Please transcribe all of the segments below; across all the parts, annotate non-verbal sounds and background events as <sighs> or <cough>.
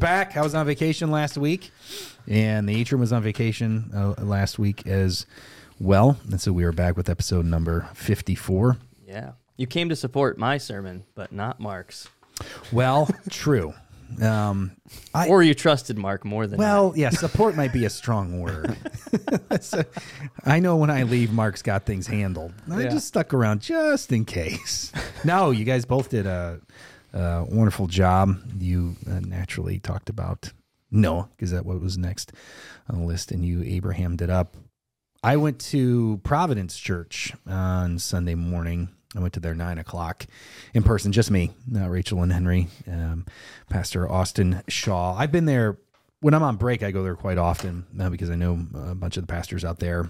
back. I was on vacation last week, and the atrium was on vacation uh, last week as well. And so we are back with episode number 54. Yeah. You came to support my sermon, but not Mark's. Well, <laughs> true. Um, I, or you trusted Mark more than well, yeah, support might be a <laughs> strong word. <laughs> I know when I leave, Mark's got things handled. I Yeah. just stuck around just in case. no, you guys both did a, a wonderful job. You uh, naturally talked about Noah because that what was next on the list, and you Abrahamed it up. I went to Providence Church on Sunday morning. I went to their nine o'clock in person, just me, not Rachel and Henry, um, Pastor Austin Shaw. I've been there when I'm on break. I go there quite often uh, because I know a bunch of the pastors out there,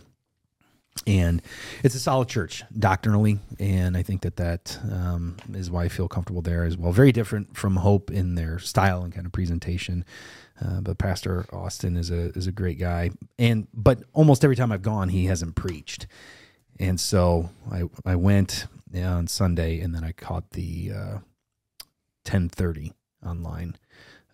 and it's a solid church doctrinally, and I think that that um, is why I feel comfortable there as well. Very different from Hope in their style and kind of presentation. Uh, but Pastor Austin is a is a great guy, and but almost every time I've gone, he hasn't preached, and so I I went on Sunday, and then I caught the uh, ten thirty online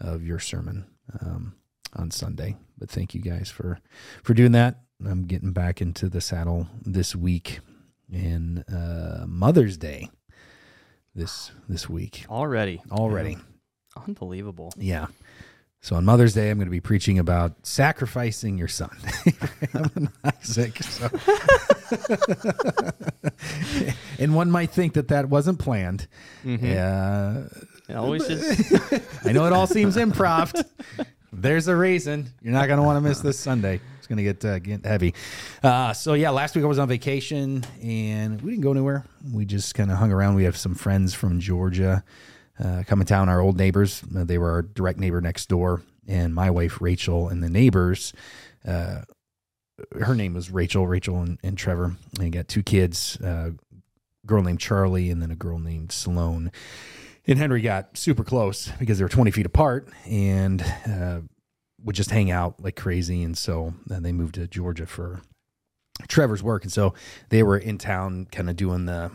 of your sermon um, on Sunday. But thank you guys for for doing that. I'm getting back into the saddle this week, and uh, Mother's Day this this week already. already. Unbelievable. Yeah. So on Mother's Day, I'm going to be preaching about sacrificing your son, <laughs> Abraham and Isaac. So. <laughs> and one might think that that wasn't planned. Yeah, It always just <laughs> I know it all seems improv. There's a reason you're not going to want to miss this Sunday. It's going to get uh, get heavy. Uh, so yeah, last week I was on vacation and we didn't go anywhere. We just kind of hung around. We have some friends from Georgia uh, come in town. Our old neighbors. Uh, they were our direct neighbor next door, and my wife Rachel and the neighbors. Uh, her name was Rachel. Rachel and, and Trevor. And got two kids. Uh, girl named Charlie and then a girl named Sloane and Henry got super close because they were 20 feet apart and uh, would just hang out like crazy. And so then they moved to Georgia for Trevor's work. And so they were in town kind of doing the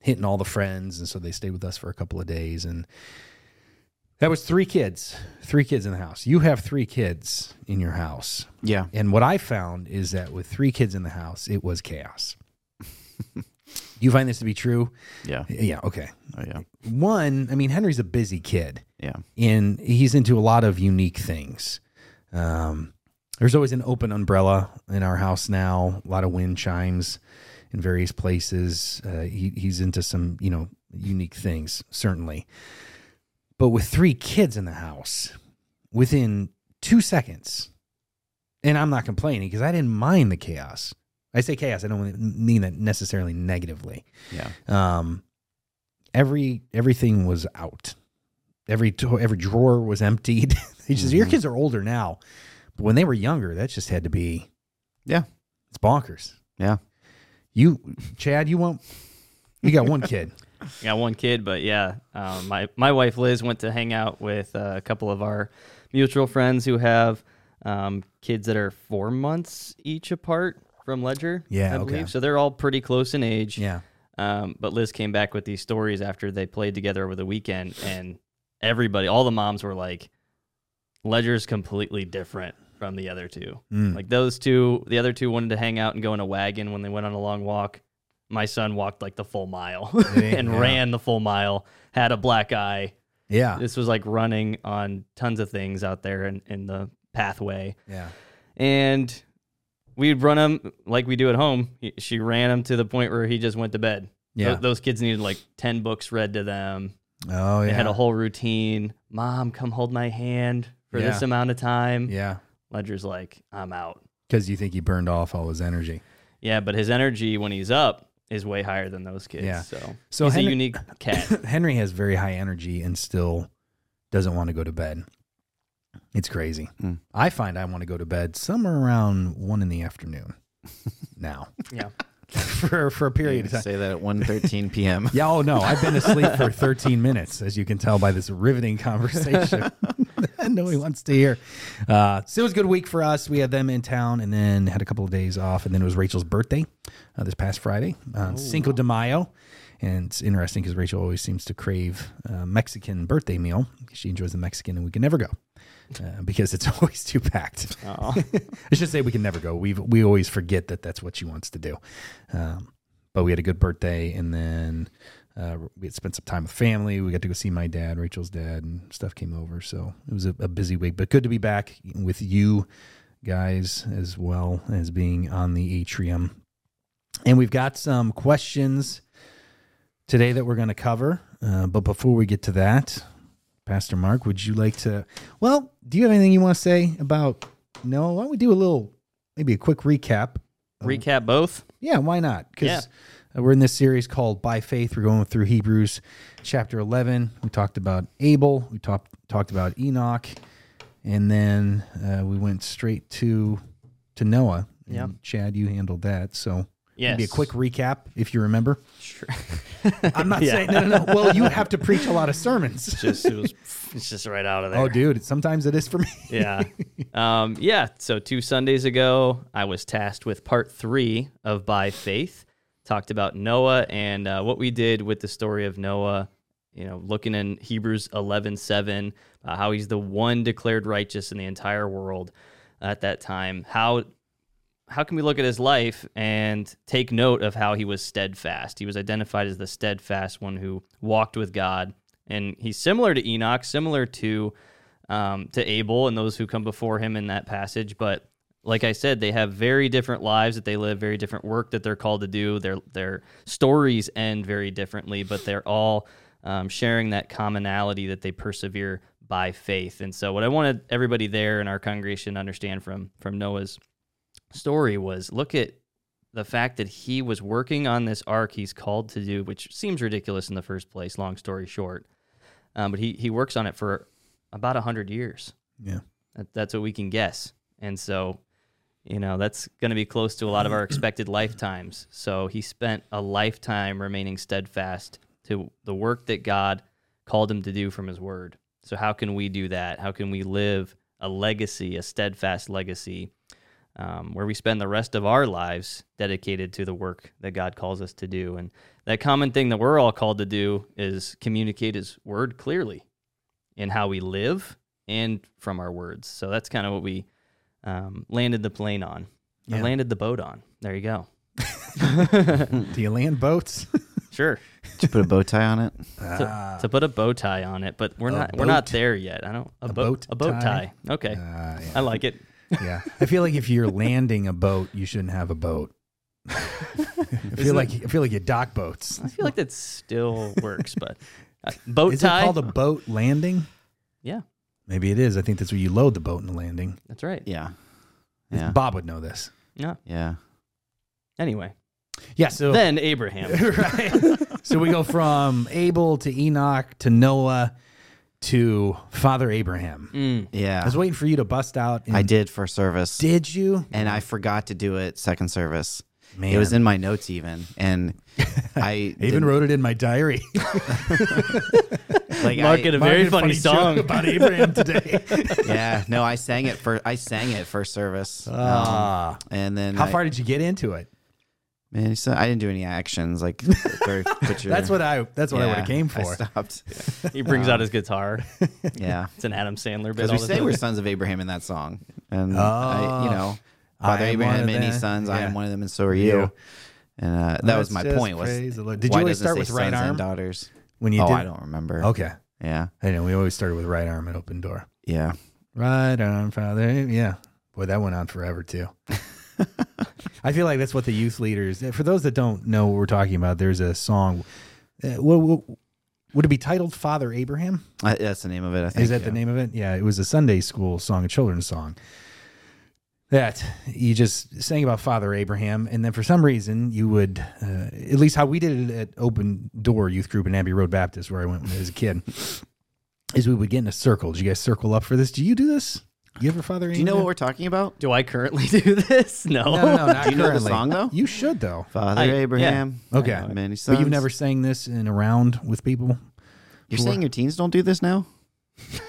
hitting all the friends. And so they stayed with us for a couple of days. And that was three kids, three kids in the house. You have three kids in your house. Yeah. And what I found is that with three kids in the house, it was chaos. <laughs> you find this to be true? Yeah. Yeah. Okay. Oh, yeah. One, I mean, Henry's a busy kid Yeah. and he's into a lot of unique things. Um, there's always an open umbrella in our house now, a lot of wind chimes in various places. Uh, he, he's into some, you know, unique things, certainly. But with three kids in the house, within two seconds, and I'm not complaining because I didn't mind the chaos. I say chaos, I don't mean that necessarily negatively Yeah. um, every everything was out. Every to- every drawer was emptied. <laughs> He says, Your Mhm. kids are older now, but when they were younger, that just had to be. Yeah. it's bonkers. Yeah. You, Chad, you want you got one kid. <laughs> got one kid, but yeah, um, my my wife Liz went to hang out with uh, a couple of our mutual friends who have um, kids that are four months each apart from Ledger. Yeah, I okay. believe so. They're all pretty close in age. Yeah, Um, but Liz came back with these stories after they played together over the weekend, and everybody, all the moms were like, "Ledger's completely different from the other two. Mm. Like those two, the other two wanted to hang out and go in a wagon when they went on a long walk. My son walked like the full mile <laughs> and Yeah. ran the full mile. Had a black eye. yeah, This was like running on tons of things out there in, in the pathway yeah. and we'd run him like we do at home. He- She ran him to the point where he just went to bed. Yeah. Tho- those kids needed like 10 books read to them. Oh yeah. They had a whole routine. Mom, come hold my hand for this amount of time. yeah, Ledger's like, I'm out. because you think he burned off all his energy. Yeah, but his energy when he's up is way higher than those kids. Yeah. So, So he's Henry- a unique <coughs> cat. Henry has very high energy and still doesn't want to go to bed. It's crazy. Mm. I find I want to go to bed somewhere around one in the afternoon <laughs> now yeah. <laughs> for for a period of time. Say that at 1.13 <laughs> p.m. Yeah, oh no, I've been asleep for <laughs> 13 minutes, as you can tell by this riveting conversation. no, he wants to hear. Uh, so it was a good week for us. We had them in town, and then had a couple of days off, and then it was Rachel's birthday uh, this past Friday, uh, Cinco de Mayo. And it's interesting because Rachel always seems to crave a Mexican birthday meal. She enjoys the Mexican, and we can never go uh, because it's <laughs> always too packed. <laughs> I should say we can never go. We we always forget that that's what she wants to do. Um, but we had a good birthday, and then uh, we had spent some time with family. We got to go see my dad, Rachel's dad, and stuff came over. So it was a, a busy week, but good to be back with you guys as well as being on the atrium. And we've got some questions today that we're going to cover. Uh, but before we get to that, Pastor Mark, would you like to? Well, do you have anything you want to say about? No, why don't we do a little, maybe a quick recap? recap both. Yeah, why not? Because Yeah. we're in this series called By Faith. We're going through Hebrews chapter 11. We talked about Abel. We talked talked about Enoch, and then uh, we went straight to to Noah. And Yeah. Chad, you handled that. So Yes. maybe a quick recap if you remember. Sure. <laughs> I'm not Yeah. saying no, no, no. Well, you have to preach a lot of sermons. just it was <laughs> it's just right out of there. Oh, dude, sometimes it is for me. yeah. <laughs> Um, yeah. So two Sundays ago, I was tasked with part three of By Faith. Talked about Noah and uh, what we did with the story of Noah. You know, looking in Hebrews 11 7, uh, how he's the one declared righteous in the entire world at that time. How how can we look at his life and take note of how he was steadfast? He was identified as the steadfast one who walked with God, and he's similar to Enoch, similar to um, to Abel and those who come before him in that passage. But like I said, they have very different lives that they live, very different work that they're called to do. Their their stories end very differently, but they're all um, sharing that commonality that they persevere by faith. And so, what I wanted everybody there in our congregation to understand from from Noah's story was look at the fact that he was working on this ark he's called to do, which seems ridiculous in the first place. Long story short, um, but he he works on it for about a hundred years. Yeah. That, that's what we can guess, and so you know that's going to be close to a lot of our expected <clears throat> lifetimes. So he spent a lifetime remaining steadfast to the work that God called him to do from His Word. So how can we do that? How can we live a legacy, a steadfast legacy? Um, where we spend the rest of our lives dedicated to the work that God calls us to do. And that common thing that we're all called to do is communicate His word clearly in how we live and from our words. So that's kind of what we um, landed the plane on, or Yeah. landed the boat on. There you go. <laughs> Do you land boats? <laughs> Sure. Did you put a bow tie on it? To, Ah, to put a bow tie on it, but we're A not we're not there yet. I don't a, a boat boat a boat tie? tie. Okay, ah, yeah. I like it. Yeah. I feel like if you're landing a boat, you shouldn't have a boat. I feel Isn't like I feel like you dock boats. I feel like that still works, but uh, boat Is tie. it called a boat landing? yeah, Maybe it is. I think that's where you load the boat in the landing. that's right. Yeah. Yeah. Bob would know this. Yeah. Yeah. Anyway, Yeah. So then Abraham. <laughs> right. so we go from Abel to Enoch to Noah to Father Abraham. Mm. Yeah. I was waiting for you to bust out. and- I did for service. Did you? and I forgot to do it second service. Man, It was in my notes even. And <laughs> I I even wrote it in my diary. <laughs> like Mark I- had a very had a funny, song. about Abraham today. <laughs> yeah, no, I sang it for I sang it first service. Um, Ah. and then How I- far did you get into it? Man, so I didn't do any actions like for- <laughs> That's what I. That's what I would have Yeah, came I for. stopped. <laughs> He brings out his guitar. <laughs> Yeah. It's an Adam Sandler bit. Because we the say time. we're sons of Abraham in that song. And I, you Oh. know, Father am Abraham one had of many them. sons. I am one of them, and so are You. you. And uh, that was my point. Was praise the Lord. Did you always start with right arm and daughters? when you oh, did? I don't remember. Okay, Yeah. I know. We always started with right arm and open door. Yeah. Right arm, Father. Yeah, boy, that went on forever too. <laughs> I feel like that's what the youth leaders. For those that don't know what we're talking about, there's a song. Uh, what, what, would it be titled Father Abraham? Uh, that's the name of it. I think. Is that yeah. the name of it? Yeah, it was a Sunday school song, a children's song. That you just sang about Father Abraham, and then for some reason you would, uh, at least how we did it at Open Door Youth Group in Abbey Road Baptist, where I went as a kid, is we would get in a circle. Did you guys circle up for this? Do you do this? You ever Father Abraham? Do you know what we're talking about? Do I currently <laughs> do this? No. No, no, no, not Do you know the currently. song, though? You should though. Father I- yeah. Abraham. Okay. I Many sons. But you've never sang this in a round with people. You're before? saying your teens don't do this now? <laughs>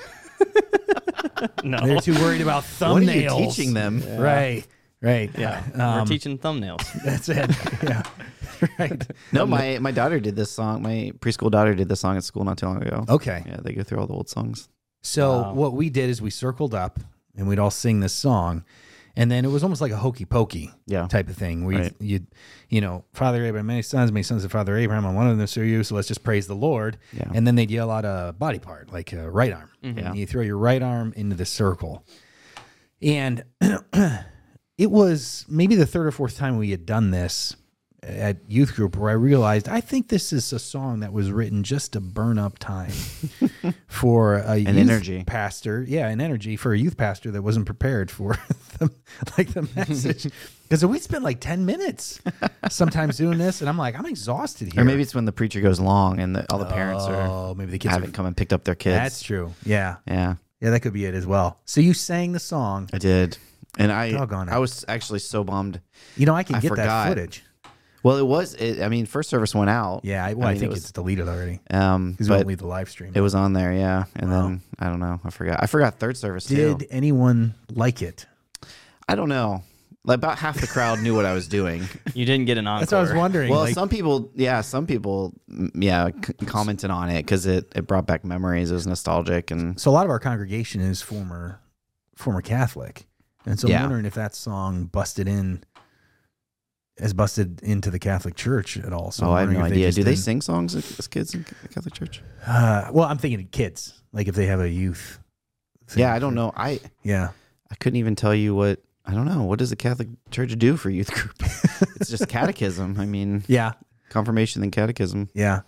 No. They're too worried about <laughs> What are you thumbnails. teaching them? Right. Right. Yeah, Um, we're teaching thumbnails. That's it. Yeah. right. No, my my daughter did this song. My preschool daughter did this song at school not too long ago. Okay. Yeah, they go through all the old songs. So Wow. what we did is we circled up and we'd all sing this song. And then it was almost like a hokey pokey Yeah. type of thing where Right. you, you, you know, Father Abraham, many sons, many sons of Father Abraham, and one of them is you. So let's just praise the Lord. Yeah. And then they'd yell out a body part, like a right arm. Mm-hmm. Yeah. And you throw your right arm into the circle. And <clears throat> it was maybe the third or fourth time we had done this at youth group where I realized I think this is a song that was written just to burn up time <laughs> for a youth energy. pastor. Yeah, an energy for a youth pastor that wasn't prepared for <laughs> the, like the message. <laughs> Because we spent like 10 minutes sometimes doing this, and I'm like, I'm exhausted here. Or maybe it's when the preacher goes long and the, all the parents are oh, maybe the kids are. haven't come and picked up their kids. That's true. Yeah. yeah, Yeah, that could be it as well. So you sang the song. I did, and I. I was actually so bummed. You know, I can I get forgot. that footage. Well, it was. It, I mean, first service went out. Yeah, I, well, I, mean, think it was, it's deleted already Um, because we but won't leave the live stream. it was on there. Yeah, and Wow. then I don't know. I forgot. I forgot third service Did too. anyone like it? I don't know. Like about half the crowd knew what I was doing. <laughs> You didn't get an encore. That's what I was wondering. Well, like, some people, yeah, some people, yeah, c- commented on it because it, it brought back memories. It was nostalgic, and so a lot of our congregation is former former Catholic, and so I'm wondering if that song busted in has busted into the Catholic Church at all. So oh, I'm have no idea. just Do they didn't- sing songs as kids in the Catholic Church? Uh, well, I'm thinking of kids, like if they have a youth. thing Yeah, I don't know. I Yeah, I couldn't even tell you what. I don't know. What does the Catholic Church do for youth group? <laughs> it's just catechism. I mean, yeah, confirmation and catechism. yeah.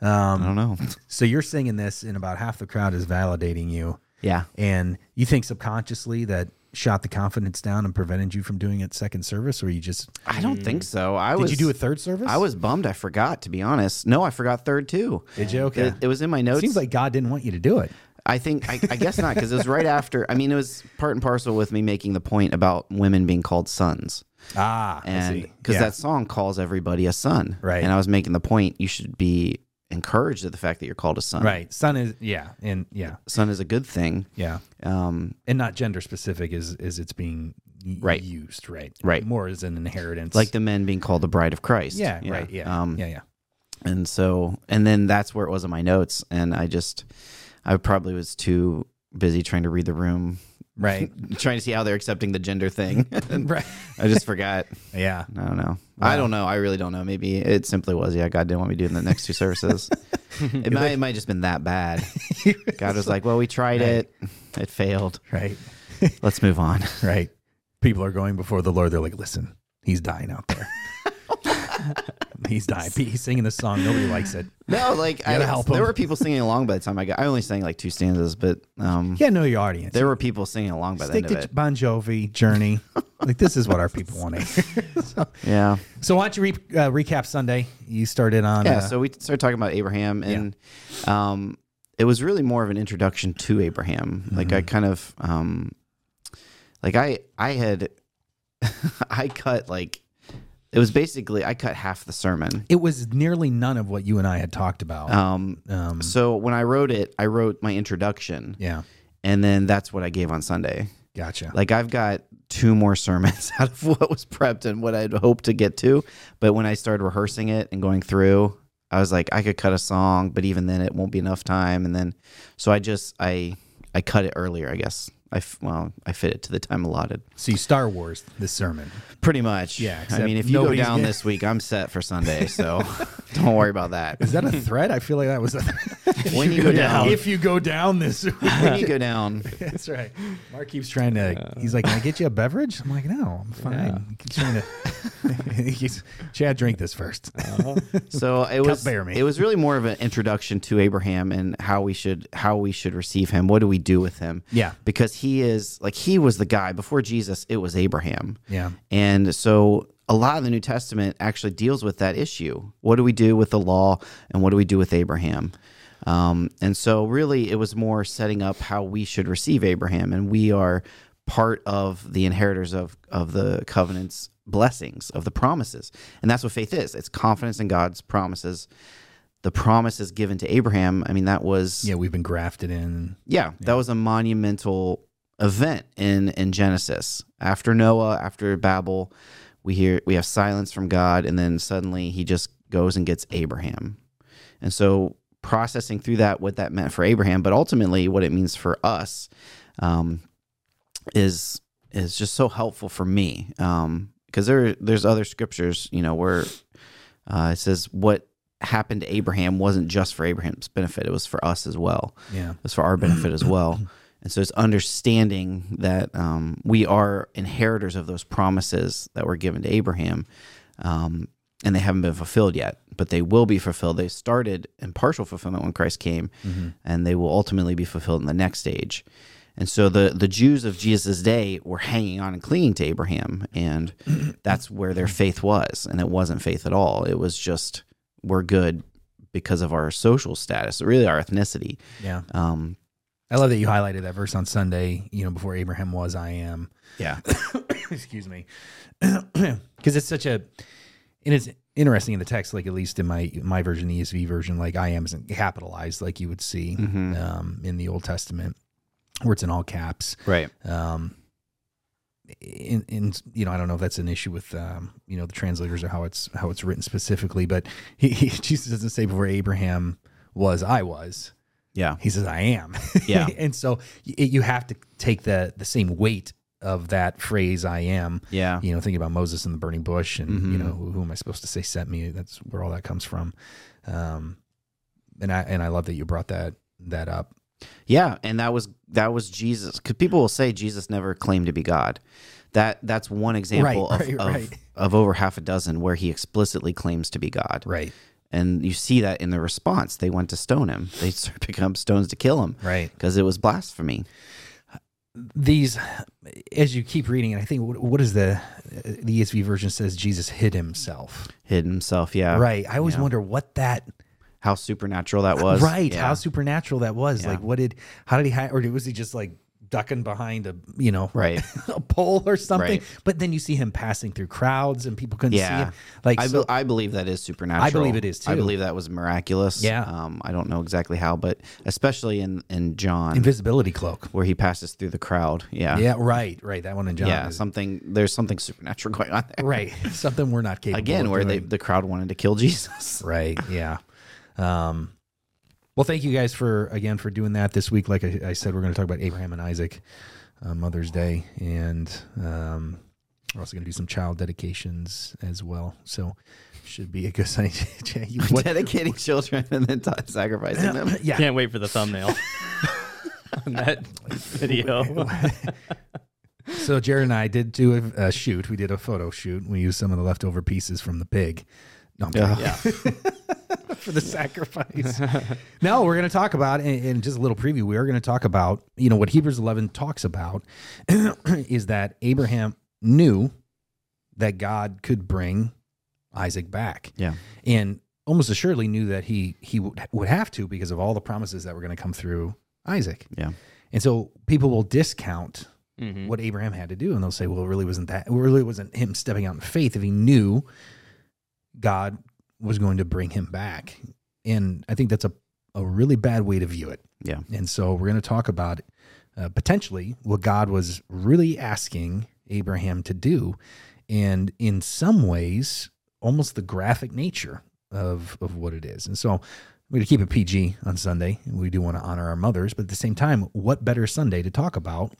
I Um, don't know. so you're singing this, and about half the crowd is validating you, Yeah. and you think subconsciously that shot the confidence down and prevented you from doing it second service, or you just I don't think so. I was did was. you do a third service? I was bummed. I forgot to be honest. No, I forgot third too. Did you? Okay. It, it was in my notes. Seems like God didn't want you to do it. I think I, I guess not because it was right after. I mean, it was part and parcel with me making the point about women being called sons, Ah, and because that song calls everybody a son, Right. And I was making the point you should be encouraged at the fact that you're called a son. right son is yeah, and yeah, Son is a good thing. yeah, Um, and not gender specific is is it's being Right. used, right, Right. more as an inheritance, like the men being called the bride of Christ. yeah, right, yeah, Um, yeah, yeah. And so, and then that's where it was in my notes, and I just, I probably was too busy trying to read the room, Right, <laughs> trying to see how they're accepting the gender thing. <laughs> Right, I just forgot. yeah. I don't know. I don't know. I really don't know. Maybe it simply was, yeah, God didn't want me doing the next two services. <laughs> it, might, it might just been that bad. God was like, well, we tried Right. it. It failed. Right, Let's move on. right. People are going before the Lord. They're like, listen, he's dying out there. He's dying. He's singing this song. Nobody likes it. No, like, I, help there him. were people singing along by the time I got, I only sang like two stanzas, but um, Yeah, know your audience. there were people singing along by the Stick end of it. Bon Jovi, Journey. <laughs> like this is what our people want to hear. so, Yeah. so why don't you re- uh, recap Sunday? You started on. Yeah, uh, so we started talking about Abraham, and um, it was really more of an introduction to Abraham. Like Mm-hmm. I kind of, um, like I, I had, <laughs> I cut like, it was basically I cut half the sermon. it was nearly none of what you and I had talked about. Um, Um, so when I wrote it, I wrote my introduction, yeah, and then that's what I gave on Sunday. gotcha. Like I've got two more sermons <laughs> out of what was prepped and what I'd hoped to get to. But when I started rehearsing it and going through, I was like, I could cut a song, but even then it won't be enough time. And then, so I just, I, I cut it earlier, I guess. I, f- well, I fit it to the time allotted. so you Star Wars this sermon. Pretty much. Yeah, I mean, if you go down this week, I'm set for Sunday. <laughs> So <laughs> don't worry about that. Is that a threat? I feel like that was a <laughs> When you go down, if you go down this. when you go down, That's right. Mark keeps trying to. He's like, "Can I get you a beverage?" I'm like, "No, I'm fine." He keeps trying to. keeps, Chad, drink this first. Uh-huh. So it was bear me. it was really more of an introduction to Abraham and how we should how we should receive him. What do we do with him? Yeah. Because he is like he was the guy before Jesus, it was Abraham. Yeah. And so a lot of the New Testament actually deals with that issue. What do we do with the law and what do we do with Abraham? Um, and so really it was more setting up how we should receive Abraham and we are part of the inheritors of of the covenant's blessings of the promises. And that's what faith is. It's confidence in God's promises the promises given to Abraham, I mean, that was Yeah, we've been grafted in. yeah, that was a monumental event in in Genesis. After Noah, after Babel, we hear we have silence from God, and then suddenly he just goes and gets Abraham. And so processing through that, what that meant for Abraham, but ultimately what it means for us, um, is is just so helpful for me. Um, because there there's other scriptures, you know, where uh, it says what happened to Abraham wasn't just for Abraham's benefit; it was for us as well Yeah. it's for our benefit as well. <clears throat> And so it's understanding that um, we are inheritors of those promises that were given to Abraham, um, and they haven't been fulfilled yet, but they will be fulfilled. They started in partial fulfillment when Christ came, and they will ultimately be fulfilled in the next stage. And so the the Jews of Jesus' day were hanging on and clinging to Abraham, and <clears throat> that's where their faith was. And it wasn't faith at all. It was just we're good because of our social status, really our ethnicity. Yeah. Um, I love that you highlighted that verse on Sunday, you know, before Abraham was, I am. yeah, <coughs> Excuse me. <coughs> Because it's such a, and it's interesting in the text, like at least in my my version, the ESV version, like I am isn't capitalized like you would see um, in the Old Testament, where it's in all caps. right. Um, in, in you know, I don't know if that's an issue with um, you know the translators or how it's how it's written specifically, but he, he <laughs> Jesus doesn't say before Abraham was, I was. Yeah, He says, "I am." <laughs> Yeah. and so y- you have to take the the same weight of that phrase, "I am." yeah, You know, thinking about Moses and the burning bush, and Mm-hmm. you know, who, who am I supposed to say sent me? That's where all that comes from. Um, and I and I love that you brought that that up. yeah. And that was that was Jesus. Because people will say Jesus never claimed to be God. That that's one example Right, of, right, of, right. of over half a dozen where he explicitly claims to be God. Right. And you see that in the response. They went to stone him. They <laughs> started picking up stones to kill him Right. because it was blasphemy. These, as you keep reading, and I think what, what is the the ESV version says Jesus hid himself. Hid himself. Yeah. Right. I always Yeah. wonder what that How supernatural that was. right Yeah. how supernatural that was Yeah. like what did how did he hide or was he just like ducking behind a you know Right. <laughs> a pole or something Right. but then you see him passing through crowds and people couldn't see Yeah. him like I, so, be- I believe that is supernatural. I believe it is, too. I believe that was miraculous. Yeah. Um, I don't know exactly how, but especially in in John, invisibility cloak where he passes through the crowd. Yeah. yeah right right that one in John Yeah. is- Something. There's something supernatural <laughs> going on there. right <laughs> something we're not capable of Again, where they the crowd wanted to kill Jesus. right yeah um well thank you guys for again for doing that this week. Like i, I said we're going to talk about abraham and isaac uh, mother's day and um we're also going to do some child dedications as well. So should be a good <laughs> sign. You- what- Dedicating children and then t- sacrificing them. yeah. Can't wait for the thumbnail. <laughs> On that video. <laughs> so jared and i did do a, a shoot. We did a photo shoot. We used some of the leftover pieces from the pig no, I'm kidding. Yeah. <laughs> for the sacrifice. <laughs> no, we're going to talk about, and, and just a little preview, we are going to talk about, you know, what Hebrews 11 talks about <clears throat> is that Abraham knew that God could bring Isaac back. Yeah. And almost assuredly knew that he he would, would have to because of all the promises that were going to come through Isaac. Yeah. And so people will discount Mhm. what Abraham had to do, and they'll say, "Well, it really wasn't that. It really wasn't him stepping out in faith if he knew God was going to bring him back." And I think that's a a really bad way to view it. Yeah. And so we're going to talk about uh, potentially what God was really asking Abraham to do, and in some ways, almost the graphic nature of of what it is. And so we're going to keep it PG on Sunday. We do want to honor our mothers, but at the same time, what better Sunday to talk about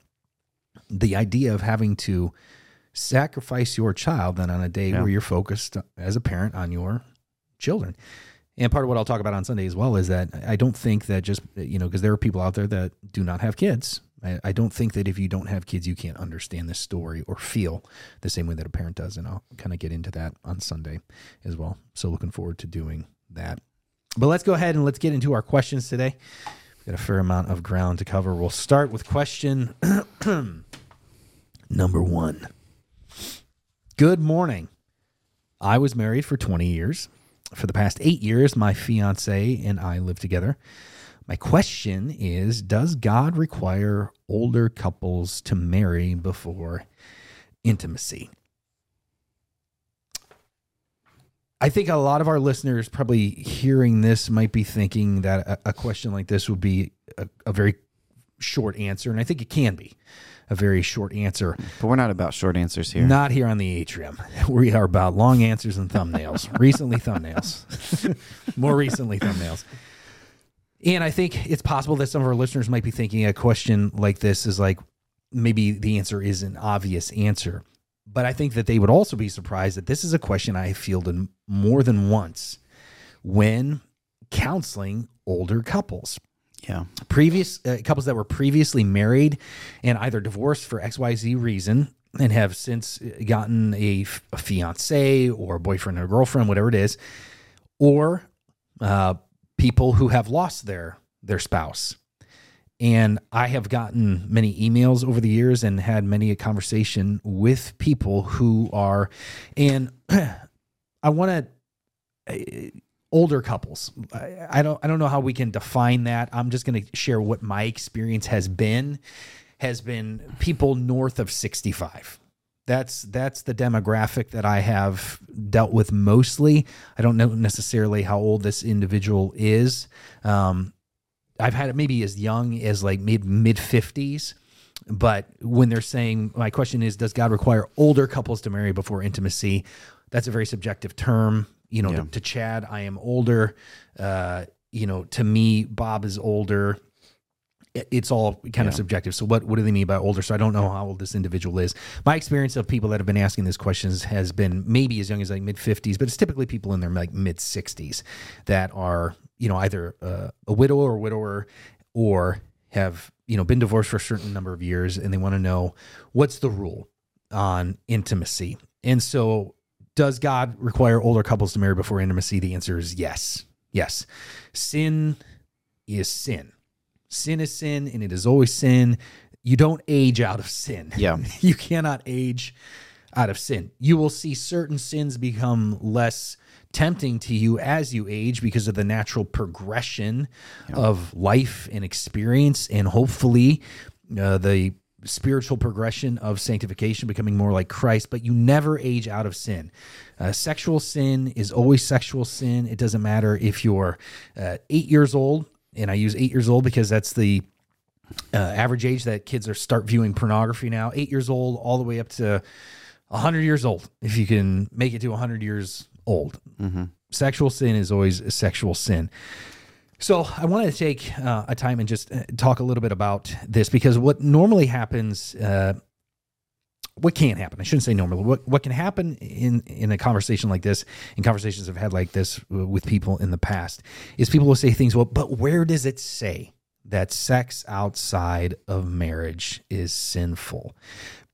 the idea of having to sacrifice your child than on a day Yeah. where you're focused as a parent on your children. And part of what I'll talk about on Sunday as well is that I don't think that just, you know, because there are people out there that do not have kids. I, I don't think that if you don't have kids, you can't understand this story or feel the same way that a parent does. And I'll kind of get into that on Sunday as well. So looking forward to doing that. But let's go ahead and let's get into our questions today. We've got a fair amount of ground to cover. We'll start with question <clears throat> number one. Good morning. I was married for 20 years. For the past eight years, my fiance and I live together. My question is Does God require older couples to marry before intimacy? I think a lot of our listeners probably hearing this might be thinking that a, a question like this would be a, a very short answer, and I think it can be a very short answer. But we're not about short answers here. Not here on the atrium. <laughs> We are about long answers and thumbnails. <laughs> recently, thumbnails. <laughs> More recently, thumbnails. And I think it's possible that some of our listeners might be thinking a question like this is like maybe the answer is an obvious answer. But I think that they would also be surprised that this is a question I fielded more than once when counseling older couples Yeah. previous uh, couples that were previously married and either divorced for XYZ reason and have since gotten a, f- a fiance or a boyfriend or girlfriend, whatever it is, or uh, people who have lost their their spouse. And I have gotten many emails over the years and had many a conversation with people who are, and <clears throat> I want to older couples. I, I don't I don't know how we can define that. I'm just going to share what my experience has been has been people north of 65. That's that's the demographic that I have dealt with mostly. I don't know necessarily how old this individual is. Um, I've had it maybe as young as like mid mid 50s. But when they're saying, my question is, does God require older couples to marry before intimacy? That's a very subjective term. You know, Yeah. to, to Chad, I am older. Uh, you know, to me, Bob is older. It- It's all kind of subjective. So, what what do they mean by older? So, I don't know how old this individual is. My experience of people that have been asking these questions has been maybe as young as like mid fifties, but it's typically people in their like mid sixties that are you know either uh, a widower or widower or have you know been divorced for a certain number of years and they want to know what's the rule on intimacy and so does god require older couples to marry before intimacy? The answer is yes. Yes. Sin is sin. Sin is sin and it is always sin. You don't age out of sin. Yeah. <laughs> you cannot age out of sin. You will see certain sins become less tempting to you as you age because of the natural progression of life and experience, and hopefully uh, the spiritual progression of sanctification, becoming more like Christ. But you never age out of sin. Uh, sexual sin is always sexual sin. It doesn't matter if you're uh, eight years old, and I use eight years old because that's the uh, average age that kids are start viewing pornography now eight years old all the way up to 100 years old if you can make it to 100 years old sexual sin is always a sexual sin so i want to take uh, a time and just uh, talk a little bit about this because what normally happens uh, what can happen i shouldn't say normally what, what can happen in in a conversation like this in conversations i've had like this uh, with people in the past is people will say things well but where does it say that sex outside of marriage is sinful?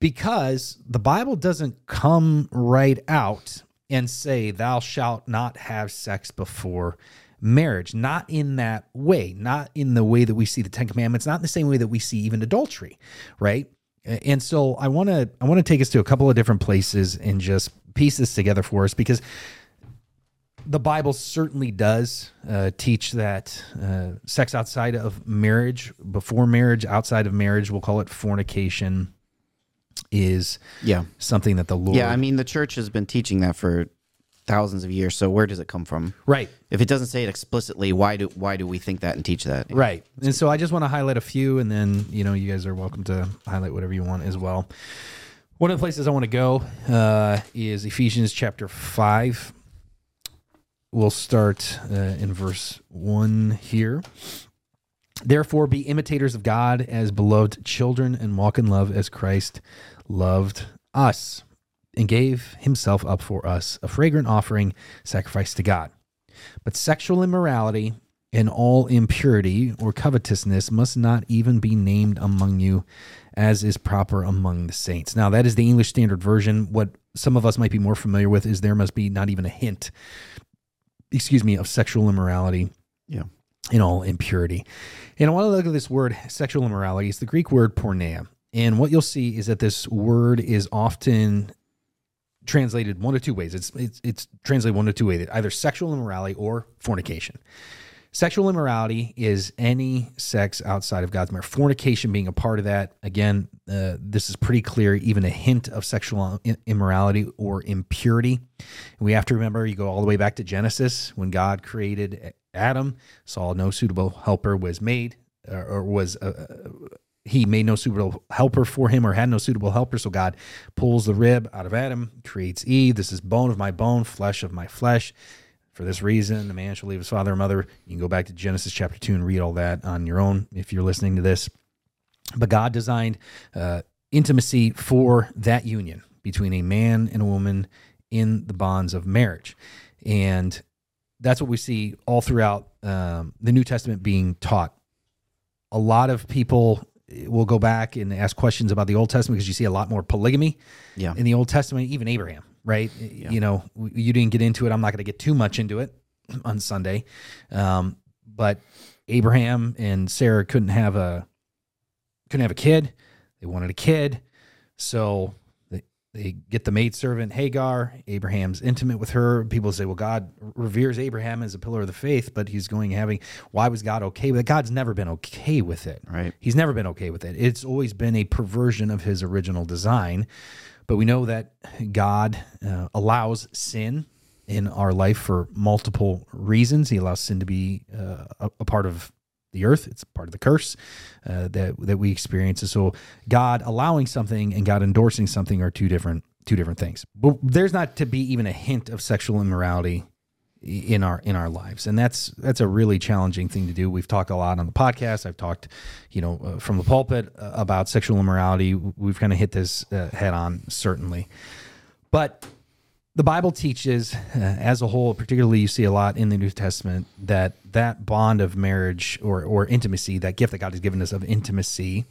Because the bible doesn't come right out and say thou shalt not have sex before marriage not in that way not in the way that we see the 10 commandments not in the same way that we see even adultery right and so i want to i want to take us to a couple of different places and just piece this together for us because the Bible certainly does uh, teach that uh, sex outside of marriage, before marriage, outside of marriage, we'll call it fornication, is Yeah. something that the Lord. Yeah. I mean, the church has been teaching that for thousands of years. So where does it come from? right, If it doesn't say it explicitly, why do why do we think that and teach that? right. And so I just want to highlight a few, and then you know you guys are welcome to highlight whatever you want as well. One of the places I want to go uh, is Ephesians chapter five. We'll start uh, in verse one here. Therefore, be imitators of God as beloved children and walk in love as Christ loved us and gave himself up for us, a fragrant offering, sacrifice to God. But sexual immorality and all impurity or covetousness must not even be named among you, as is proper among the saints. Now, that is the English Standard Version. What some of us might be more familiar with is there must be not even a hint, excuse me, of sexual immorality Yeah. in all impurity. And I want to look at this word sexual immorality. It's the Greek word porneia. And what you'll see is that this word is often translated one of two ways. It's it's, it's translated one of two ways, either sexual immorality or fornication. Sexual immorality is any sex outside of God's marriage. Fornication being a part of that. Again, uh, this is pretty clear. Even a hint of sexual immorality or impurity. we have to remember, you go all the way back to Genesis when God created Adam, saw no suitable helper was made or was uh, he made no suitable helper for him or had no suitable helper. So God pulls the rib out of Adam, creates Eve. This is bone of my bone, flesh of my flesh. For this reason, the man shall leave his father and mother. You can go back to Genesis chapter 2 and read all that on your own if you're listening to this. But God designed uh, intimacy for that union between a man and a woman in the bonds of marriage. And that's what we see all throughout um, the New Testament being taught. A lot of people will go back and ask questions about the Old Testament because you see a lot more polygamy yeah. in the Old Testament, even Abraham, right? Yeah. You know, you didn't get into it. I'm not going to get too much into it on Sunday. Um, but Abraham and Sarah couldn't have a couldn't have a kid. They wanted a kid. So they get the maidservant Hagar. Abraham's intimate with her. People say, well, God reveres Abraham as a pillar of the faith, but he's going having, why was God okay with it? God's never been okay with it. Right. He's never been okay with it. It's always been a perversion of his original design. But we know that God uh, allows sin in our life for multiple reasons. He allows sin to be uh, a, a part of the earth. It's part of the curse uh, that that we experience. And so God allowing something and God endorsing something are two different two different things. But there's not to be even a hint of sexual immorality in our in our lives and that's that's a really challenging thing to do we've talked a lot on the podcast i've talked you know uh, from the pulpit uh, about sexual immorality we've kind of hit this uh, head on certainly but the Bible teaches, uh, as a whole, particularly you see a lot in the New Testament, that that bond of marriage or, or intimacy, that gift that God has given us of intimacy,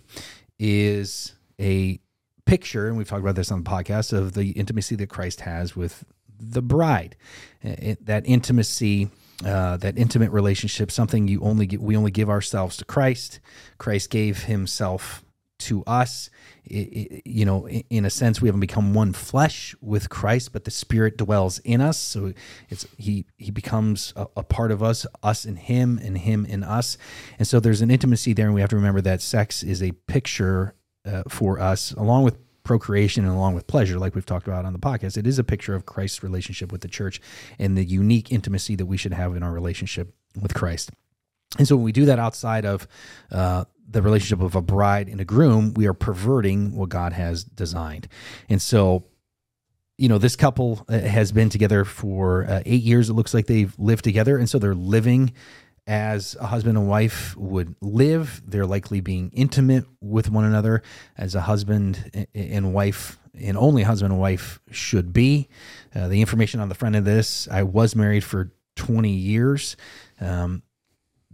is a picture, and we've talked about this on the podcast, of the intimacy that Christ has with the bride. Uh, it, that intimacy, uh, that intimate relationship, something you only get, we only give ourselves to Christ. Christ gave Himself to us. You know, in a sense, we haven't become one flesh with Christ, but the Spirit dwells in us. So it's he he becomes a, a, part of us, us in Him, and Him in us. And so there's an intimacy there, and we have to remember that sex is a picture uh, for us, along with procreation and along with pleasure, like we've talked about on the podcast. It is a picture of Christ's relationship with the church and the unique intimacy that we should have in our relationship with Christ. And so when we do that outside of uh, the relationship of a bride and a groom, we are perverting what God has designed. And so, you know, this couple uh, has been together for uh, eight years. It looks like they've lived together. And so they're living as a husband and wife would live. They're likely being intimate with one another as a husband and wife and only husband and wife should be. Uh, the information on the front of this I was married for 20 years. Um,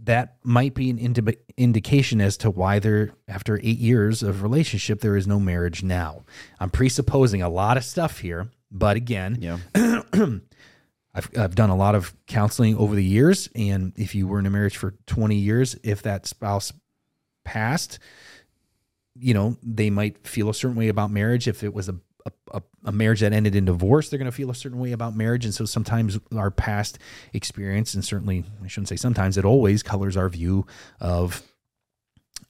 that might be an indi- indication as to why there after eight years of relationship there is no marriage now. I'm presupposing a lot of stuff here but again yeah. <clears throat> I've, I've done a lot of counseling over the years and if you were in a marriage for 20 years if that spouse passed you know they might feel a certain way about marriage if it was a a, a, marriage that ended in divorce, they're going to feel a certain way about marriage. And so sometimes our past experience, and certainly I shouldn't say sometimes, it always colors our view of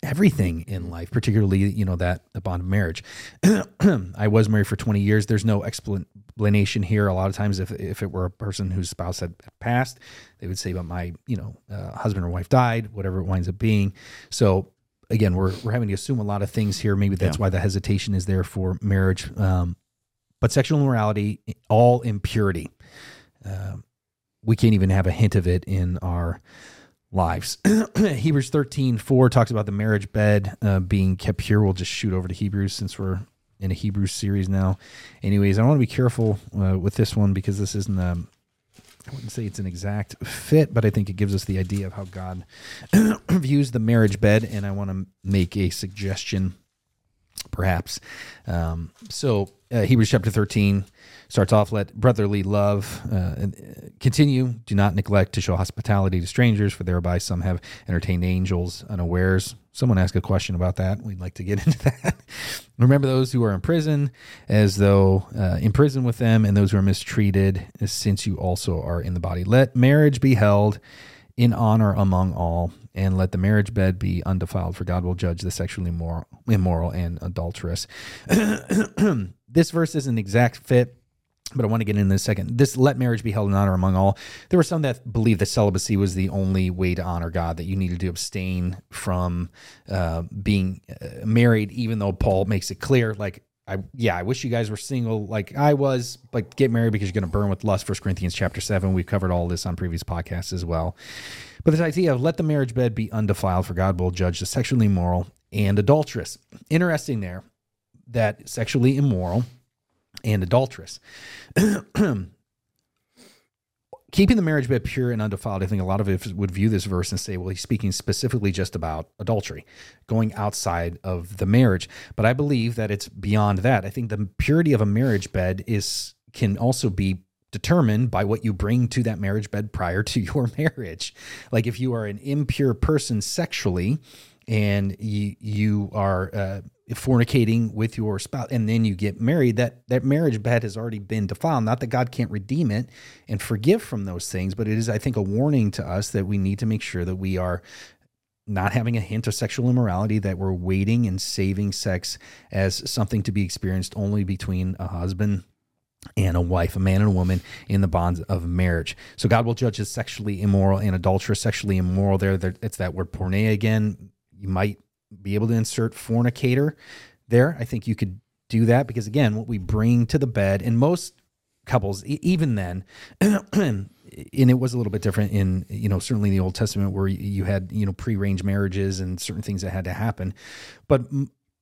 everything in life, particularly, you know, that the bond of marriage. <clears throat> I was married for 20 years. There's no explanation here. A lot of times, if, if it were a person whose spouse had passed, they would say, but my, you know, uh, husband or wife died, whatever it winds up being. So again, we're we're having to assume a lot of things here. Maybe that's yeah. why the hesitation is there for marriage. Um, but sexual immorality, all impurity, uh, we can't even have a hint of it in our lives. <clears throat> Hebrews 13, 4 talks about the marriage bed uh, being kept pure. We'll just shoot over to Hebrews since we're in a Hebrews series now. Anyways, I want to be careful uh, with this one because this isn't um, I wouldn't say it's an exact fit, but I think it gives us the idea of how God <clears throat> views the marriage bed. And I want to make a suggestion, perhaps. Um, so, uh, Hebrews chapter 13 starts off let brotherly love uh, uh, continue. Do not neglect to show hospitality to strangers, for thereby some have entertained angels unawares someone ask a question about that. We'd like to get <laughs> into that. Remember those who are in prison as though uh, in prison with them, and those who are mistreated, since you also are in the body. Let marriage be held in honor among all, and let the marriage bed be undefiled, for God will judge the sexually immoral, immoral and adulterous. <clears throat> this verse is an exact fit but I want to get into in a second. This let marriage be held in honor among all. There were some that believed that celibacy was the only way to honor God, that you needed to abstain from uh, being uh, married, even though Paul makes it clear, like, I yeah, I wish you guys were single like I was, but get married because you're going to burn with lust. First Corinthians chapter seven. We've covered all this on previous podcasts as well. But this idea of let the marriage bed be undefiled, for God will judge the sexually immoral and adulterous. Interesting there that sexually immoral and adulterous. <clears throat> Keeping the marriage bed pure and undefiled, I think a lot of it would view this verse and say, well, he's speaking specifically just about adultery, going outside of the marriage. But I believe that it's beyond that. I think the purity of a marriage bed is can also be determined by what you bring to that marriage bed prior to <laughs> your marriage. Like if you are an impure person sexually, and you you are uh, fornicating with your spouse and then you get married that that marriage bed has already been defiled not that god can't redeem it and forgive from those things but it is i think a warning to us that we need to make sure that we are not having a hint of sexual immorality that we're waiting and saving sex as something to be experienced only between a husband and a wife, a man and a woman in the bonds of marriage. So God will judge as sexually immoral and adulterous, sexually immoral. There, it's that word porneia again. You might be able to insert fornicator there. I think you could do that because again, what we bring to the bed in most couples, even then, <clears throat> and it was a little bit different in you know certainly in the Old Testament where you had you know pre-arranged marriages and certain things that had to happen, but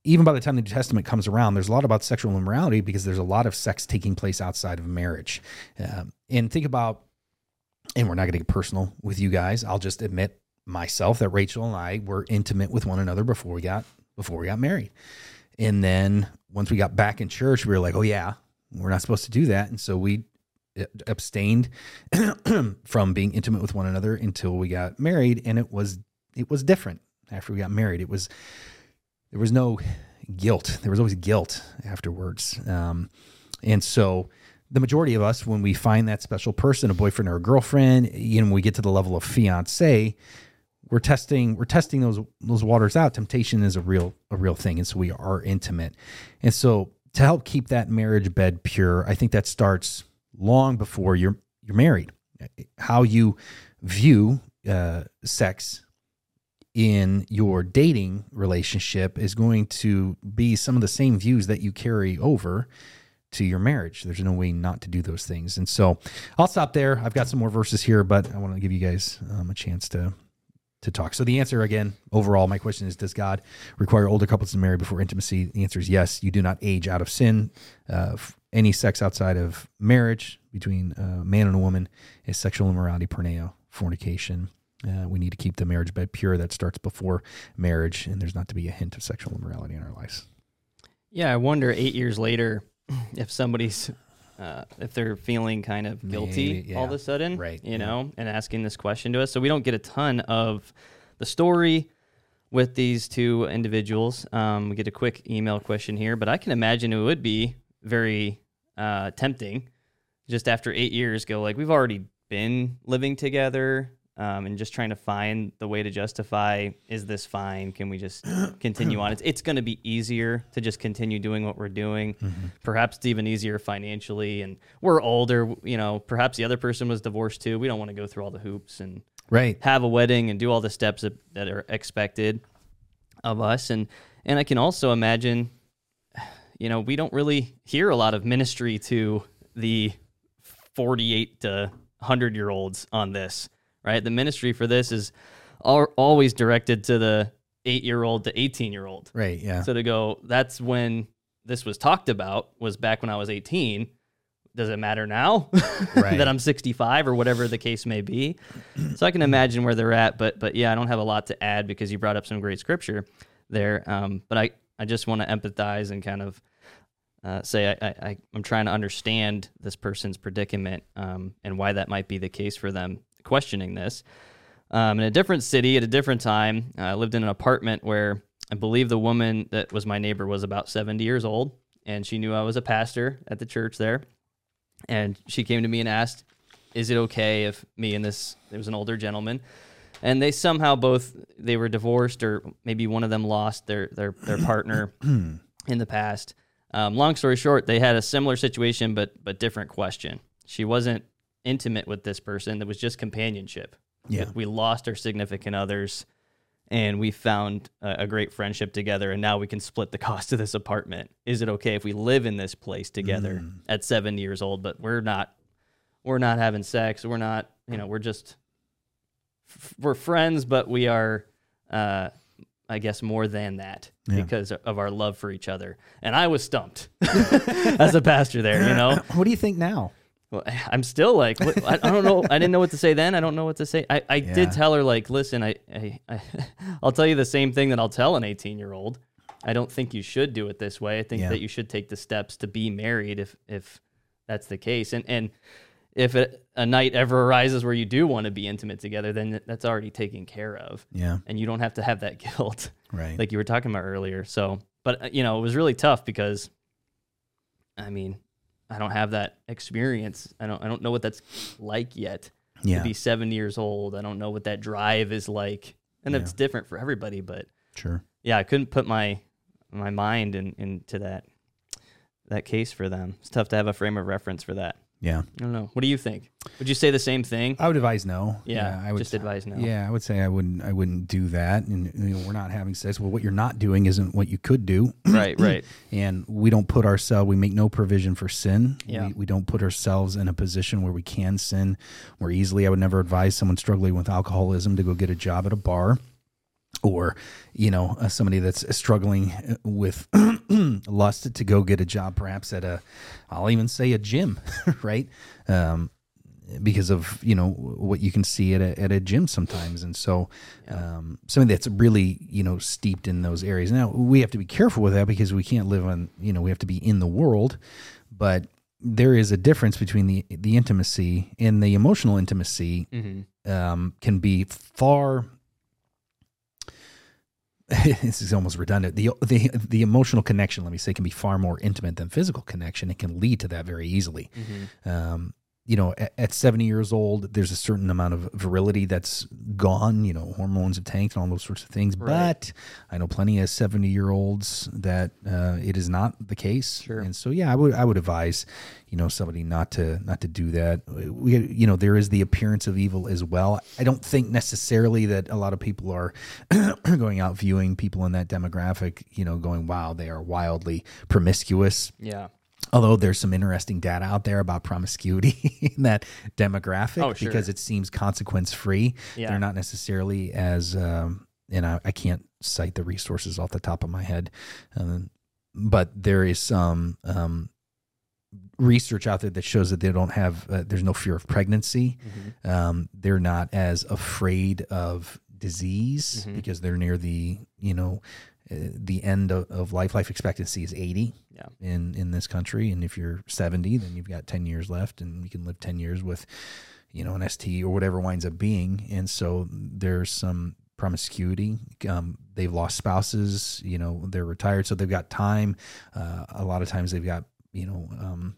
even by the time the New Testament comes around, there's a lot about sexual immorality because there's a lot of sex taking place outside of marriage. Um, and think about, and we're not going to get personal with you guys. I'll just admit myself that Rachel and I were intimate with one another before we got before we got married. And then once we got back in church, we were like, "Oh yeah, we're not supposed to do that." And so we uh, abstained <clears throat> from being intimate with one another until we got married, and it was it was different after we got married. It was there was no guilt. There was always guilt afterwards. Um, and so the majority of us, when we find that special person, a boyfriend or a girlfriend, you know, when we get to the level of fiance, we're testing we're testing those those waters out. Temptation is a real a real thing, and so we are intimate. And so to help keep that marriage bed pure, I think that starts long before you're you're married. How you view uh, sex in your dating relationship is going to be some of the same views that you carry over to your marriage. There's no way not to do those things. And so I'll stop there. I've got some more verses here, but I want to give you guys um, a chance to to talk. So the answer again, overall, my question is: Does God require older couples to marry before intimacy? The answer is yes. You do not age out of sin. Uh, any sex outside of marriage between a man and a woman is sexual immorality, porneia, fornication. Uh, we need to keep the marriage bed pure. That starts before marriage, and there's not to be a hint of sexual immorality in our lives. Yeah, I wonder eight years later <clears throat> if somebody's uh, if they're feeling kind of guilty Maybe, yeah. all of a sudden, right? You yeah. know, and asking this question to us, so we don't get a ton of the story with these two individuals. Um, we get a quick email question here, but I can imagine it would be very uh, tempting just after eight years go like we've already been living together um, and just trying to find the way to justify is this fine? Can we just <clears throat> continue on? It's, it's going to be easier to just continue doing what we're doing. Mm-hmm. Perhaps it's even easier financially. And we're older, you know, perhaps the other person was divorced too. We don't want to go through all the hoops and right. have a wedding and do all the steps that, that are expected of us. And, and I can also imagine, you know, we don't really hear a lot of ministry to the 48 to 100 year olds on this right? The ministry for this is always directed to the eight year old to 18 year old. Right. Yeah. So to go, that's when this was talked about, was back when I was 18. Does it matter now <laughs> right. that I'm 65 or whatever the case may be? <clears throat> So I can imagine where they're at, but but yeah, I don't have a lot to add because you brought up some great scripture there. Um, but I I just want to empathize and kind of uh, say I, I I'm trying to understand this person's predicament um, and why that might be the case for them questioning this. Um, in a different city at a different time, I lived in an apartment where I believe the woman that was my neighbor was about 70 years old, and she knew I was a pastor at the church there. And she came to me and asked, is it okay if me and this there was an older gentleman and they somehow both they were divorced or maybe one of them lost their their their partner <coughs> in the past. Um, long story short, they had a similar situation but but different question. She wasn't intimate with this person; that was just companionship. Yeah. we lost our significant others, and we found a, a great friendship together, and now we can split the <laughs> cost of this apartment. Is it okay if we live in this place together Mm. at seven years old? But we're not we're not having sex. We're not you know we're just f- we're friends, but we are, uh, I guess, more than that Yeah. because of our love for each other. And I was stumped <laughs> as a pastor there. You know, <laughs> What do you think now? Well, <laughs> I'm still like, what, I, I don't know. I didn't know what to say then. I don't know what to say. I, I Yeah. did tell her like, listen, I, I, I, <laughs> I'll tell you the same thing that I'll tell an 18 year old. I don't think you should do it this way. I think Yeah. that you should take the steps to be married if if that's the case. And and if it, a night ever arises where you do want to be intimate together, then that's already taken care of, Yeah. and you don't have to have that <laughs> guilt Right. like you were talking about earlier. So, but uh, you know, it was really tough because, I mean, I don't have that experience. I don't. I don't know what that's like yet. yeah. To be seven years old, I don't know what that drive is like, and Yeah. it's different for everybody. But Sure. yeah, I couldn't put my my mind in, into that that case for them. It's tough to have a frame of reference for that. Yeah. I don't know. What do you think? Would you say the same thing? I would advise no. Yeah, I would just advise no. Yeah, I would say I wouldn't. I wouldn't do that. And you know, we're not having sex. Well, what you're not doing isn't what you could do. <clears throat> right, right. <clears throat> and we don't put ourselves. We make no provision for sin. Yeah. We, we don't put ourselves in a position where we can sin more easily. I would never advise someone struggling with alcoholism to go get a job at a bar. Or, you know, uh, somebody that's struggling uh, with <clears throat> lust to go get a job, perhaps at a, I'll even say a gym, <laughs> right? Um, because of you know what you can see at a, at a gym sometimes. And so um, something that's really you know steeped in those areas. Now we have to be careful with that because we can't live on you know we have to be in the world. But there is a difference between the the intimacy and the emotional intimacy hmm um, can be far <laughs> this is almost redundant. The, the the emotional connection, let me say, can be far more intimate than physical connection. It can lead to that very easily. hmm Um, you know, at, at 70 years old, there's a certain amount of virility that's gone. You know, hormones have tanked and all those sorts of things. Right. But I know plenty of 70 year olds that uh, it is not the case. Sure. And so, yeah, I would I would advise, you know, somebody not to not to do that. We, you know, there is the appearance of evil as well. I don't think necessarily that a lot of people are <clears throat> going out viewing people in that demographic. You know, going, wow, they are wildly promiscuous. Yeah. Although there's some interesting data out there about promiscuity <laughs> in that demographic Oh, sure. because it seems consequence free. Yeah. They're not necessarily as, um, and I, I can't cite the resources off the top of my head, um, but there is some um, research out there that shows that they don't have, uh, there's no fear of pregnancy. Mhm. Um, they're not as afraid of disease Mhm. because they're near the, you know, the end of, of life. Life expectancy is 80 Yeah. in in this country. And if you're 70 then you've got 10 years left and you can live 10 years with you know an ST or whatever winds up being. And so there's some promiscuity. Um, they've lost spouses you know they're retired. So they've got time. Uh, a lot of times they've got you know um,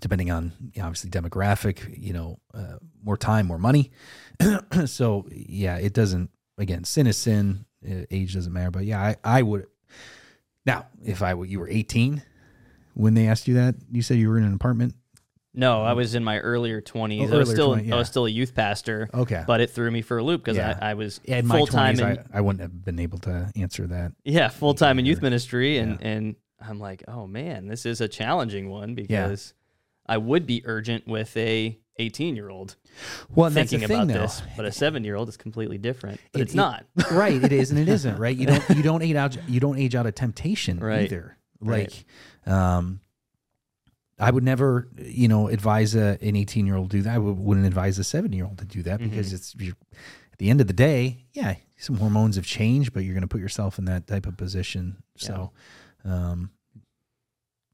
depending on you know, obviously demographic you know uh, more time more money. <clears throat> So yeah it doesn't again sin is sin. uh, Uh, age doesn't matter but yeah I, I would now, if I were- you were 18 when they asked you that, you said you were in an apartment. No, I was in my earlier twenties. Oh, I was still 20, I was still a youth pastor, Okay, but it threw me for a loop because Yeah. I, I was in full time I, I wouldn't have been able to answer that. yeah full time in youth ministry, and Yeah. and I'm like, oh man, this is a challenging one because I would be urgent with a 18 year old Well, thinking thing, about though. this, but a seven year old is completely different. But It- it's it- not. <laughs> right? It is and it isn't. Right? You don't you don't age out you don't age out of temptation Right. either. Right. Like, um, I would never, you know, advise a, an 18 year old to do that. I would, wouldn't advise a seven year old to do that because Mhm. it's you're, at the end of the day, yeah, some hormones have changed, but you're going to put yourself in that type of position. So, um,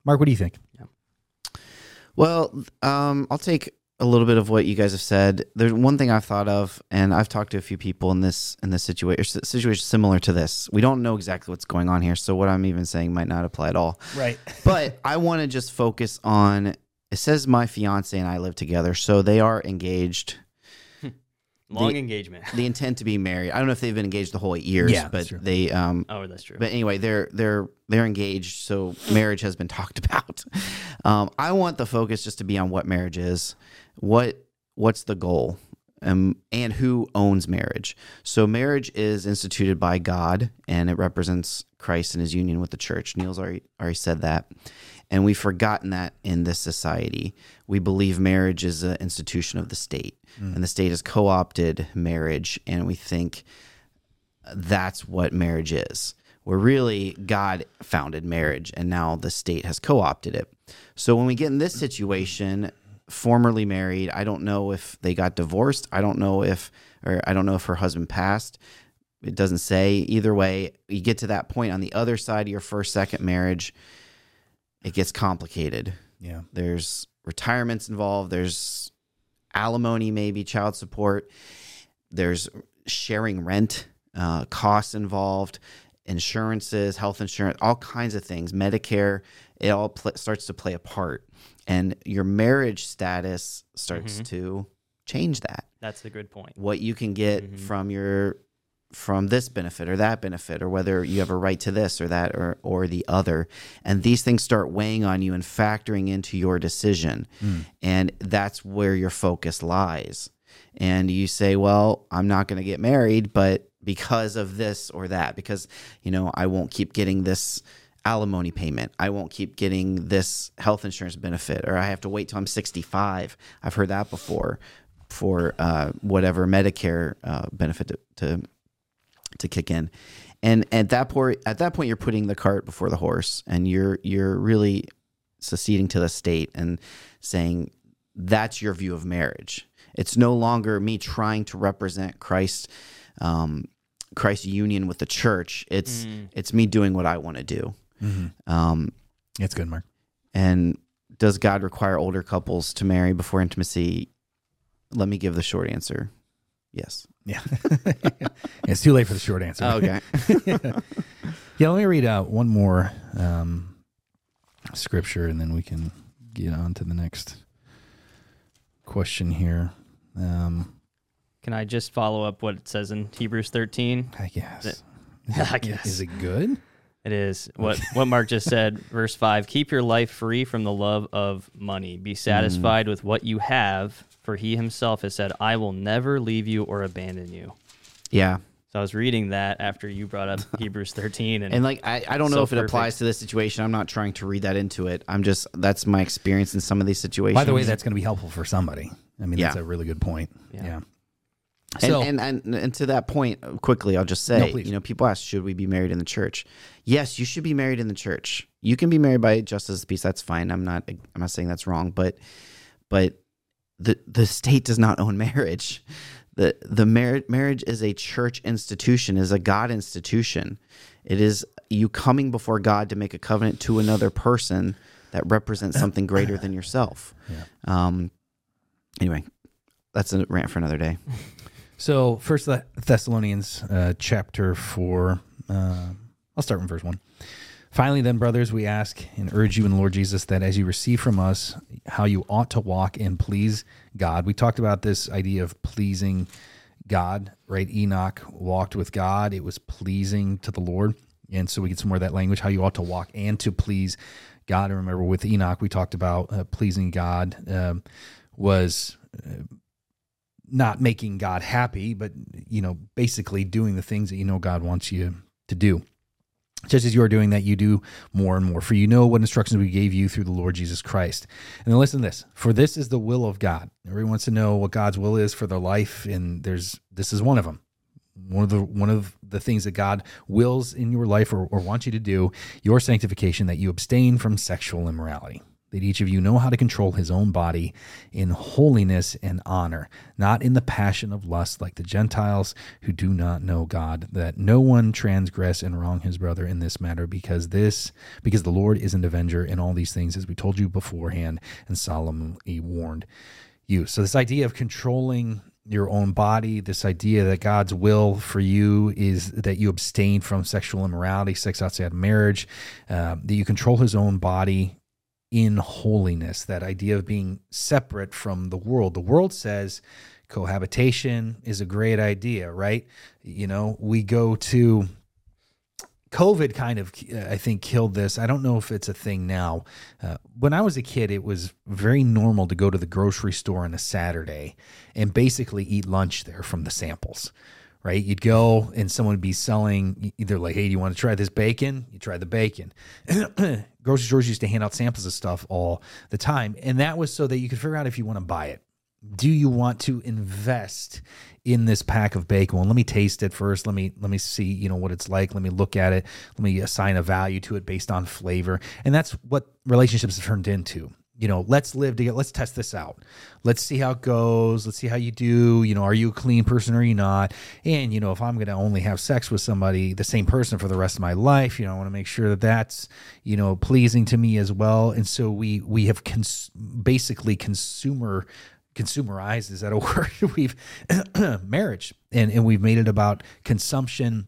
Mark, what do you think? Yeah. Well, um, I'll take a little bit of what you guys have said. There's one thing I've thought of, and I've talked to a few people in this in this situation situation similar to this. We don't know exactly what's going on here, so what I'm even saying might not apply at all. Right. <laughs> But I want to just focus on it says my fiance and I live together, so they are engaged. Long The- engagement. They intend to be married. I don't know if they've been engaged the whole eight years, Yeah, but they um Oh, that's true. but anyway, they're they're they're engaged, so marriage has been <laughs> talked about. Um, I want the focus just to be on what marriage is, what what's the goal, um, and who owns marriage. So marriage is instituted by God, and it represents Christ and His union with the church. Neal's already already said that, and we've forgotten that in this society. We believe marriage is an institution of the state, and the state has co-opted marriage, and we think that's what marriage is. Where really God founded marriage and now the state has co opted it. So when we get in this situation, formerly married, I don't know if they got divorced. I don't know if, or I don't know if her husband passed. It doesn't say. Either way, you get to that point on the other side of your first, second marriage, it gets complicated. Yeah. There's retirements involved. There's alimony, maybe child support. There's sharing rent, uh, costs involved, insurances, health insurance, all kinds of things. Medicare, it all pl- starts to play a part, and your marriage status starts mm-hmm. to change that. That's a good point. What you can get mm-hmm. from your from this benefit or that benefit or whether you have a right to this or that or or the other. And these things start weighing on you and factoring into your decision. Mm. And that's where your focus lies. And you say well i'm not going to get married but because of this or that because you know i won't keep getting this alimony payment i won't keep getting this health insurance benefit or i have to wait till i'm 65 i've heard that before for uh, whatever medicare uh, benefit to, to to kick in. And at that point at that point you're putting the cart before the horse and you're you're really seceding to the state and saying that's your view of marriage. It's no longer me trying to represent Christ um, Christ's union with the church. It's it's me doing what I want to do. Um, It's good, Mark. and does God require older couples to marry before intimacy? Let me give the short answer. Yes. Yeah. <laughs> it's too late for the short answer. Okay. <laughs> <laughs> Yeah, let me read out one more um, scripture and then we can get on to the next question here. Um, Can I just follow up what it says in Hebrews 13? I guess. That- Is I guess. Is it good? It is <laughs> what what Mark just said, verse five. Keep your life free from the love of money. Be mm. satisfied with what you have, for He Himself has said, "I will never leave you or abandon you." yeah. So I was reading that after you brought up <laughs> Hebrews thirteen, and, And like I, I don't know So if it applies to this situation. I'm not trying to read that into it. I'm just that's my experience in some of these situations. By the way, that's going to be helpful for somebody. I mean, that's a really good point. Yeah. Yeah. And, So, and, and and to that point, quickly, I'll just say, No, you know, people ask, should we be married in the church? Yes, you should be married in the church. You can be married by justice of the peace. That's fine. I'm not. I'm not saying that's wrong, but but the the state does not own <laughs> marriage. the The marriage marriage is a church institution, is a God institution. It is you coming before God to make a covenant to another person that represents something greater than yourself. <coughs> Yeah. Um. Anyway, that's a rant for another day. <laughs> so First Thessalonians uh, chapter four. Uh, I'll start from verse one. Finally, then, brothers, we ask and urge you in Lord Jesus that as you receive from us how you ought to walk and please God. We talked about this idea of pleasing God, right? Enoch walked with God, it was pleasing to the Lord. And so we get some more of that language, how you ought to walk and to please God. And remember, with Enoch, we talked about uh, pleasing God um, was uh, not making God happy, but, you know, basically doing the things that you know God wants you to do. Just as you are doing that, you do more and more. For you know what instructions we gave you through the Lord Jesus Christ. And then listen to this. For this is the will of God. Everyone wants to know what God's will is for their life, and there's this is one of them. One of the one of the things that God wills in your life or, or wants you to do, your sanctification, that you abstain from sexual immorality. That each of you know how to control his own body in holiness and honor, not in the passion of lust like the Gentiles who do not know God, that no one transgress and wrong his brother in this matter, because this because the Lord is an avenger in all these things, as we told you beforehand and solemnly warned you. So this idea of controlling your own body, this idea that God's will for you is that you abstain from sexual immorality, sex outside of marriage, uh, that you control his own body in holiness, that idea of being separate from the world. The world says cohabitation is a great idea, right? You know, we go to COVID kind of, I think, killed this. I don't know if it's a thing now. Uh, when I was a kid, it was very normal to go to the grocery store on a Saturday and basically eat lunch there from the samples, right? You'd go and someone would be selling either like, hey, do you want to try this bacon? You try the bacon. <clears throat> grocery stores used to hand out samples of stuff all the time. And that was so that you could figure out if you want to buy it do you want to invest in this pack of bacon well let me taste it first let me let me see you know what it's like let me look at it let me assign a value to it based on flavor and that's what relationships have turned into you know let's live together let's test this out. Let's see how it goes. Let's see how you do. You know are you a clean person or are you not? And you know if i'm going to only have sex with somebody the same person for the rest of my life you know i want to make sure that that's you know pleasing to me as well. And so we we have cons- basically consumer consumerized is that a <laughs> word? We've <clears throat> marriage. And and we've made it about consumption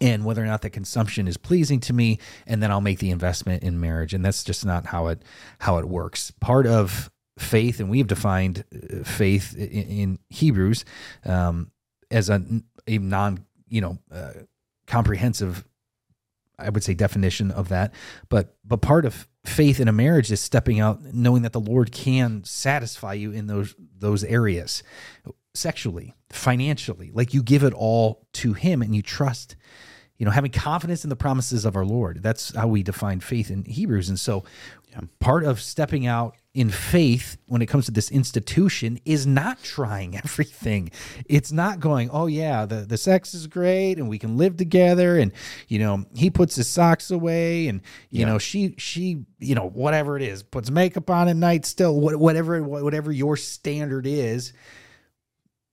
and whether or not that consumption is pleasing to me and then I'll make the investment in marriage. And that's just not how it how it works. Part of faith and we've defined uh, faith in, in Hebrews um, as a, a non you know uh, comprehensive I would say definition of that. But but part of faith in a marriage is stepping out knowing that the lord can satisfy you in those those areas sexually financially like you give it all to him and you trust you know having confidence in the promises of our lord that's how we define faith in hebrews and so yeah. part of stepping out in faith when it comes to this institution is not trying <laughs> everything. It's not going, oh yeah, the, the sex is great and we can live together and you know, he puts his socks away and you yeah. know, she she, you know, whatever it is, puts makeup on at night still, whatever whatever your standard is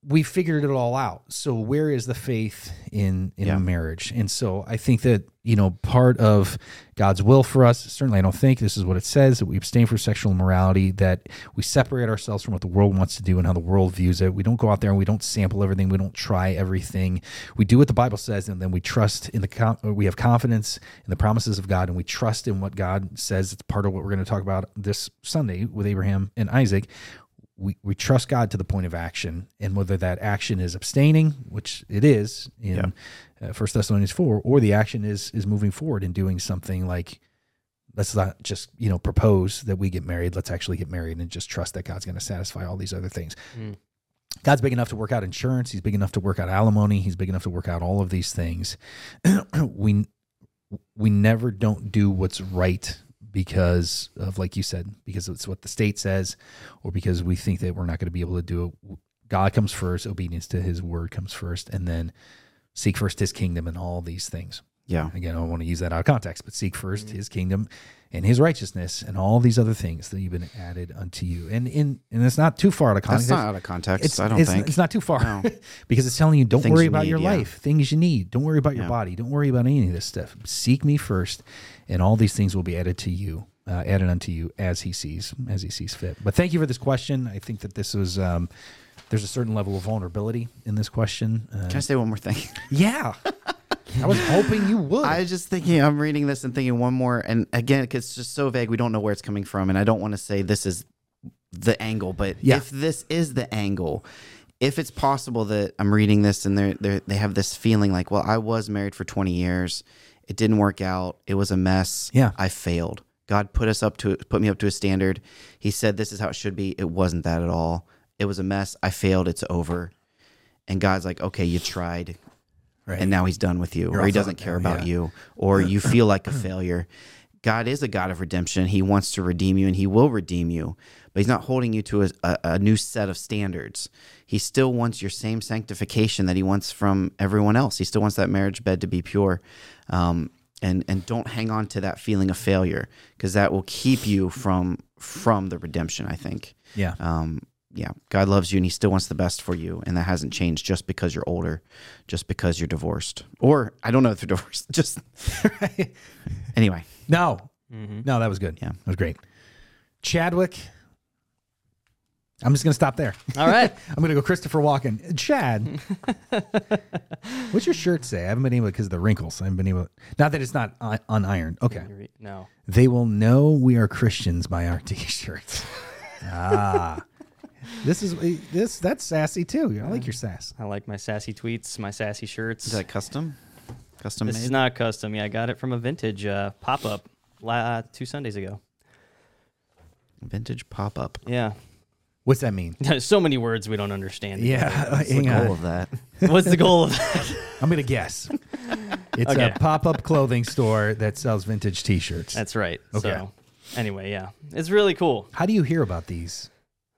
we figured it all out. So where is the faith in in yeah. marriage? And so I think that you know part of God's will for us. Certainly, I don't think this is what it says that we abstain from sexual immorality. That we separate ourselves from what the world wants to do and how the world views it. We don't go out there and we don't sample everything. We don't try everything. We do what the Bible says, and then we trust in the we have confidence in the promises of God, and we trust in what God says. It's part of what we're going to talk about this Sunday with Abraham and Isaac we, we trust God to the point of action, and whether that action is abstaining, which it is in yeah. uh, First Thessalonians four, or the action is is moving forward and doing something like let's not just you know propose that we get married. Let's actually get married and just trust that God's going to satisfy all these other things. Mm. God's big enough to work out insurance. He's big enough to work out alimony. He's big enough to work out all of these things. <clears throat> we we never don't do what's right because of like you said because it's what the state says or because we think that we're not going to be able to do it. God comes first obedience to his word comes first and then seek first his kingdom and all these things yeah again i don't want to use that out of context but seek 1st mm-hmm. his kingdom and his righteousness and all these other things that you've been added unto you and in and it's not too far out of context That's not out of context it's, i don't it's, think it's not too far no. <laughs> because it's telling you don't things worry you about need, your yeah. life things you need don't worry about your body don't worry about any of this stuff seek me first and all these things will be added to you, uh, added unto you as he sees, as he sees fit. But thank you for this question. I think that this was. Um, there's a certain level of vulnerability in this question. Uh, Can I say one more thing? Yeah. <laughs> I was hoping you would. I was just thinking, I'm reading this and thinking one more. And again, it's just so vague. We don't know where it's coming from. And I don't want to say this is the angle, but yeah. if this is the angle, if it's possible that I'm reading this and they're, they're, they have this feeling like, well, I was married for 20 years it didn't work out. It was a mess. Yeah. I failed. God put us up to put me up to a standard. He said this is how it should be. It wasn't that at all. It was a mess. I failed. It's over. And God's like, okay, you tried. Right. And now he's done with you. You're or he doesn't care about yeah. you. Or you <clears throat> feel like a failure. God is a God of redemption. He wants to redeem you and he will redeem you. But he's not holding you to a, a, a new set of standards. He still wants your same sanctification that he wants from everyone else. He still wants that marriage bed to be pure. Um, and and don't hang on to that feeling of failure because that will keep you from from the redemption. I think. Yeah. Um, yeah. God loves you and He still wants the best for you, and that hasn't changed just because you're older, just because you're divorced, or I don't know if you're <laughs> divorced. Just <laughs> anyway. No. Mm-hmm. No, that was good. Yeah, that was great. Chadwick, I'm just gonna stop there. All right. <laughs> I'm gonna go Christopher Walken. Chad, what's your shirt say? I haven't been able because of the wrinkles. I haven't been able. Not that it's not un- unironed. Okay. no. They will know we are Christians by our T-shirts. ah, this is this that's sassy too. I like your sass. I like my sassy tweets, my sassy shirts. Is that custom? Custom this made? is not custom. Yeah, I got it from a vintage uh, pop up la- two Sundays ago. Vintage pop up. Yeah. What's that mean? <laughs> so many words we don't understand. Yeah, What's the <laughs> hang on. goal of that? <laughs> What's the goal of that? I'm gonna guess. It's Okay. a pop-up clothing store that sells vintage T-shirts. That's right. Okay. So, anyway, yeah, it's really cool. How do you hear about these?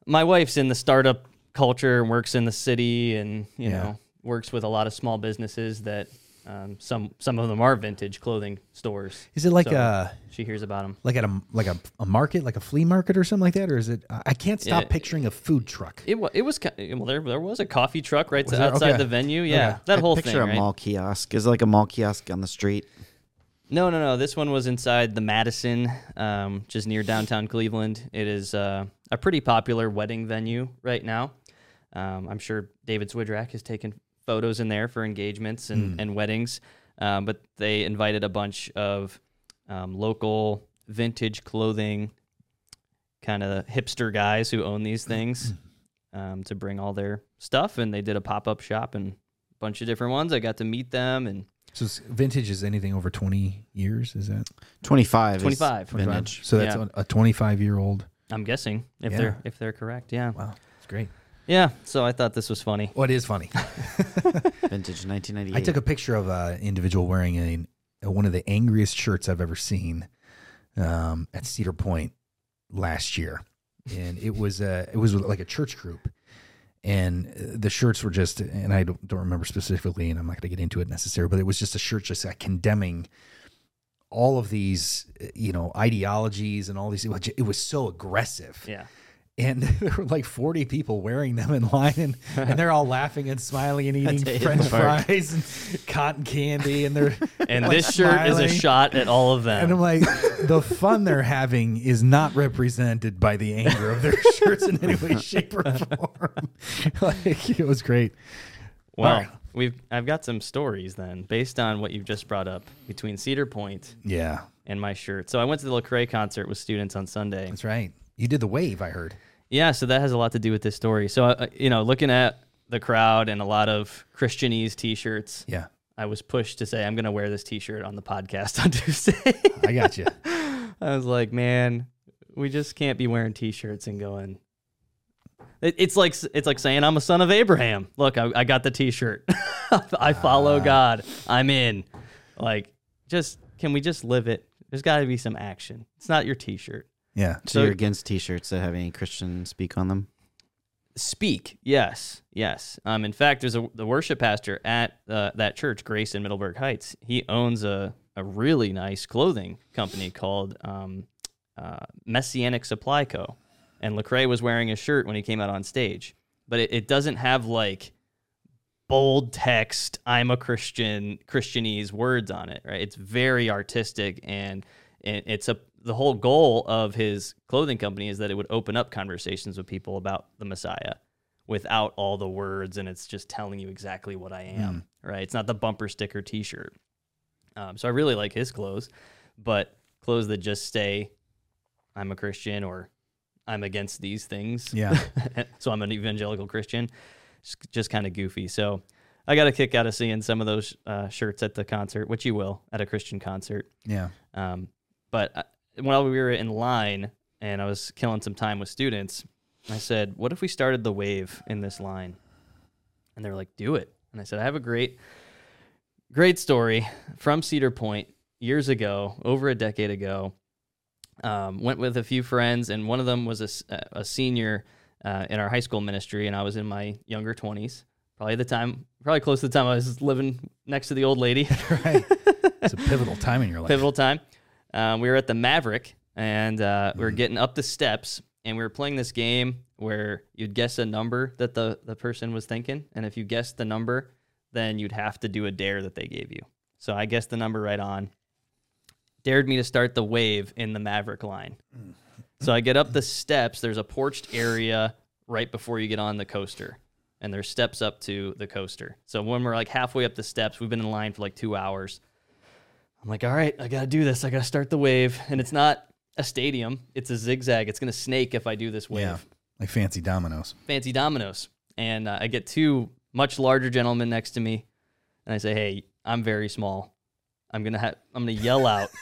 My wife's in the startup culture and works in the city, and you Yeah. know, works with a lot of small businesses that um, some some of them are vintage clothing stores. Is it like So- a She hears about them. like at a like a, a market, like a flea market or something like that, or is it? I can't stop Yeah. picturing a food truck. It was it was well there there was a coffee truck right there? outside Okay. the venue. Yeah, Okay. that I whole picture thing. a right? mall kiosk. Is it like a mall kiosk on the street? No, no, no. This one was inside the Madison, um, just near downtown Cleveland. It is uh, a pretty popular wedding venue right now. Um, I'm sure David Swidrak has taken photos in there for engagements and, and weddings. Um, but they invited a bunch of um, local vintage clothing kind of hipster guys who own these things <clears throat> um, to bring all their stuff. And they did a pop up shop and a bunch of different ones. I got to meet them and So vintage is anything over twenty years? Is that 25. is 25. Vintage. So that's Yeah. a, a twenty-five year old. I'm guessing if Yeah. they're if they're correct. Yeah. Wow, it's great. Yeah. So I thought this was funny. Well, it is funny. <laughs> Vintage 1998. I took a picture of an individual wearing a, a one of the angriest shirts I've ever seen um, at Cedar Point last year, and it was uh, it was like a church group, and uh, the shirts were just and I don't, don't remember specifically, and I'm not going to get into it necessarily, but it was just a shirt just uh, condemning all of these uh, you know ideologies and all these. It was so aggressive Yeah. and <laughs> there were like 40 people wearing them in line and, and they're all laughing and smiling and <laughs> eating french fries and cotton candy and they're <laughs> And like, this shirt is a shot at all of them. and I'm like the fun they're having is not represented by the anger of their shirts in any way shape or form like it was great Well, All right. We've I've got some stories then based on what you've just brought up between Cedar Point yeah and my shirt. So I went to the Lecrae concert with students on Sunday. that's right you did the wave I heard Yeah, so that has a lot to do with this story. So uh, you know, looking at the crowd and a lot of Christianese T-shirts, yeah I was pushed to say I'm going to wear this T-shirt on the podcast on <laughs> Tuesday. I got you <laughs> I was like, man, we just can't be wearing T-shirts and going. It, it's like it's like saying I'm a son of Abraham. Look, I, I got the T-shirt. <laughs> I follow Ah. God. I'm in. Like, just can we just live it? There's got to be some action. It's not your T-shirt. yeah So, so- you're against t-shirts that have any Christian speak on them? Speak, yes, yes. Um, in fact, there's a the worship pastor at uh, that church, Grace in Middleburg Heights. He owns a a really nice clothing company called um, uh, Messianic Supply Co. And Lecrae was wearing a shirt when he came out on stage, but it, it doesn't have like bold text i'm a christian christianese words on it right? It's very artistic and, and it's a the whole goal of his clothing company is that it would open up conversations with people about the messiah without all the words and it's just telling you exactly what i am right? It's not the bumper sticker t-shirt. Um, so i really like his clothes but clothes that just say i'm a christian or i'm against these things yeah <laughs> so I'm an evangelical Christian. Just, just kind of goofy. So I got a kick out of seeing some of those uh, shirts at the concert, which you will at a Christian concert. yeah Um, but uh, while we were in line and I was killing some time with students, I said, "What if we started the wave in this line?" And they're like, "Do it." And I said, "I have a great, great story from Cedar Point years ago, over a decade ago. Um, went with a few friends, and one of them was a senior uh, in our high school ministry, and I was in my younger twenties." Probably the time, probably close to the time I was living next to the old lady. <laughs> right it's a pivotal time in your life pivotal time. Um, we were at the Maverick, and uh, we were getting up the steps, and we were playing this game where you'd guess a number that the the person was thinking, and if you guessed the number, then you'd have to do a dare that they gave you. So I guessed the number right on. Dared me to start the wave in the Maverick line. So I get up the steps. There's a porched area right before you get on the coaster, and there's steps up to the coaster. So when we're like halfway up the steps, we've been in line for like two hours. I'm like, all right, I gotta do this. I gotta start the wave, and it's not a stadium; it's a zigzag. It's gonna snake if I do this wave Yeah. Like fancy dominoes. fancy dominoes. And uh, I get two much larger gentlemen next to me, and I say, "Hey, I'm very small. I'm gonna have. I'm gonna yell out. <laughs>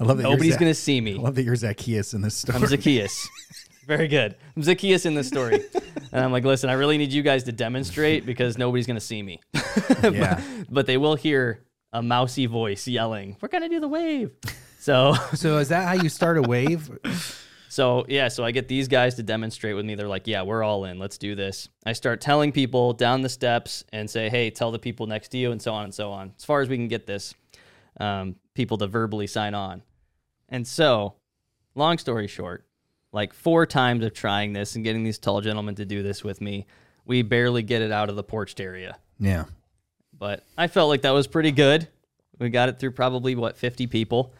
I love that. Nobody's Zac- gonna see me. I love that you're Zacchaeus in this story. I'm Zacchaeus. <laughs> Very good. I'm Zacchaeus in this story. And I'm like, listen, I really need you guys to demonstrate because nobody's gonna see me. <laughs> yeah. but they will hear a mousy voice yelling, "We're gonna do the wave." So <laughs> So is that how you start a wave? So yeah, so I get these guys to demonstrate with me. They're like, "Yeah, we're all in. Let's do this." I start telling people down the steps and say, "Hey, tell the people next to you," and so on and so on. As far as we can get this, um, people to verbally sign on. And so, long story short, like four times of trying this and getting these tall gentlemen to do this with me, we barely get it out of the porched area. Yeah. But I felt like that was pretty good. We got it through probably what 50 people,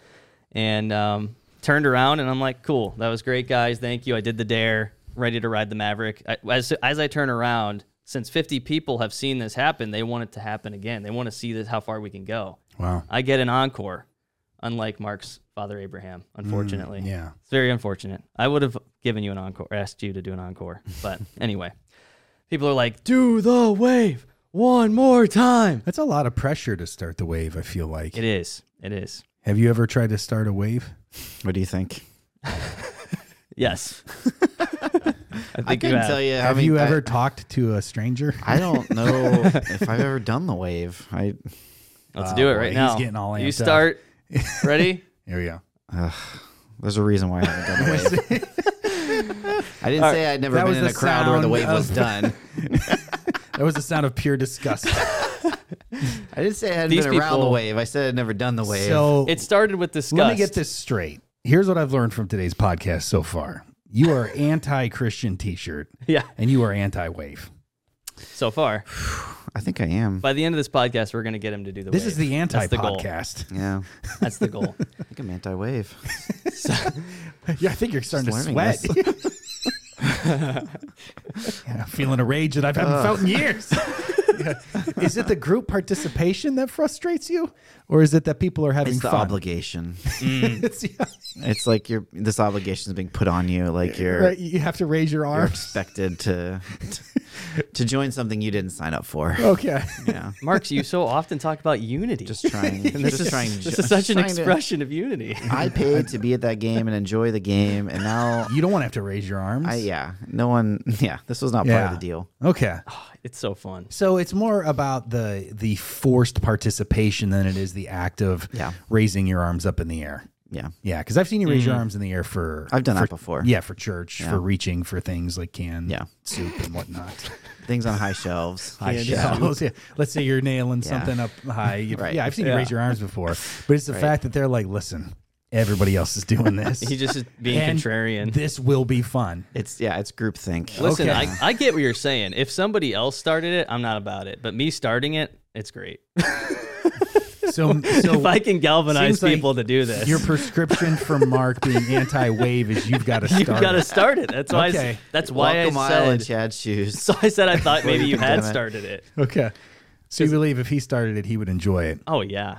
and um, turned around and I'm like, cool, that was great, guys. Thank you. I did the dare. Ready to ride the Maverick. I, as as I turn around, since 50 people have seen this happen, they want it to happen again. They want to see this how far we can go. Wow. I get an encore, unlike Mark's father Abraham. Unfortunately, mm, Yeah. it's very unfortunate. I would have given you an encore, asked you to do an encore. But <laughs> anyway, people are like, do the wave one more time. That's a lot of pressure to start the wave, I feel like. It is. It is. Have you ever tried to start a wave? What do you think? <laughs> Yes. <laughs> I think I you couldn't tell you. how Have many- you I- ever talked to a stranger? I don't know if I've ever done the wave. I Let's Oh, do it boy, right he's now. getting all angry. you amped up. start. <laughs> Ready? Here we go. uh, there's a reason why I haven't done the wave. <laughs> I didn't All say I'd never That been was in the a crowd where the sound wave was done. <laughs> That was the sound of pure disgust. I didn't say I hadn't These been around the wave. I said I'd never done the wave. So It started with disgust. let me get this straight. Here's what I've learned from today's podcast so far. You are anti-Christian T-shirt, Yeah. and you are anti-wave. So far, <sighs> <sighs> <sighs> I think I am. by the end of this podcast, we're gonna get him to do the. This wave. is the That's the goal. anti-podcast. Yeah, <laughs> That's the goal. I think I'm anti-wave. <laughs> <laughs> Yeah, I think you're starting to Just sweat. learning yeah, feeling a rage that I haven't felt in years. Yeah. Is it the group participation that frustrates you, or is it that people are having It's the fun? obligation. <laughs> It's- yeah, It's like you're this obligation is being put on you. Like you're right, you have to raise your you're arms. expected to <laughs> to join something you didn't sign up for. Okay. Yeah, <laughs> Marks, you so often talk about unity. just trying. and this just is, trying. this just is such an trying to- expression of unity. I paid to be at that game and enjoy the game, and now You don't want to have to raise your arms. I yeah, no one. Yeah, this was not part of the deal. Okay. <sighs> It's so fun. So it's more about the the forced participation than it is the act of Yeah. raising your arms up in the air. Yeah, Yeah, because I've seen you raise your mm. arms in the air for. I've done for- that before. Yeah, for church, Yeah. for reaching for things like canned Yeah. soup and whatnot. <laughs> things on high shelves. <laughs> high Canned shelves. Yeah. Let's say you're nailing Yeah. something up high. <laughs> Right. Yeah, I've seen you raise your arms before, but it's the Right. fact that they're like, listen, everybody else is doing this. He just is being And contrarian. This will be fun. It's yeah, it's groupthink. Listen, Okay. I, I get what you're saying. If somebody else started it, I'm not about it. But me starting it, it's great. So, <laughs> so if I can galvanize seems like people to do this, your prescription for Mark being <laughs> anti-wave is you've got to start. you've got to start it. That's why. I s- Okay. that's why Walk a I mile in said. Chad's shoes. <laughs> So I said I thought maybe you had started it. Okay. So you believe if he started it, he would enjoy it. Oh yeah,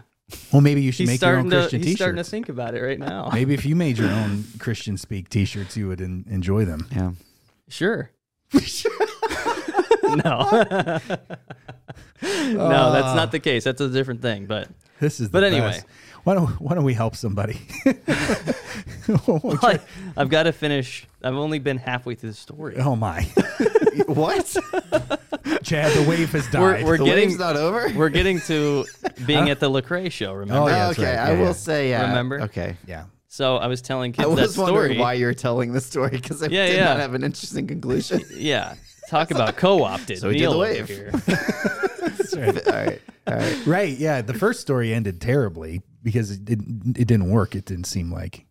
Well, maybe you should he's make your own starting to Christian he's starting to think about it right now. Maybe if you made your own Christian speak T-shirts, you would en- enjoy them. Yeah. Sure. Sure. No. <laughs> no, that's not the case. That's a different thing. But This is. But the anyway. best. why don't why don't we help somebody? <laughs> I, I've got to finish. I've only been halfway through the story. oh my, <laughs> what? Chad, the wave has died. We're, we're the getting wave's not over. we're getting to being at the Lecrae show. Remember? Oh, oh yeah, that's okay, right. I Yeah, will say yeah. Remember? Okay. yeah. So I was telling I kids that was wondering why you're telling the story because I Yeah, did yeah. not have an interesting conclusion. Yeah. Talk <laughs> about co-opted. So he did Neal the over wave. here. <laughs> Right. all right. All right. Right. Yeah. The first story ended terribly because it didn't, it didn't work. It didn't seem like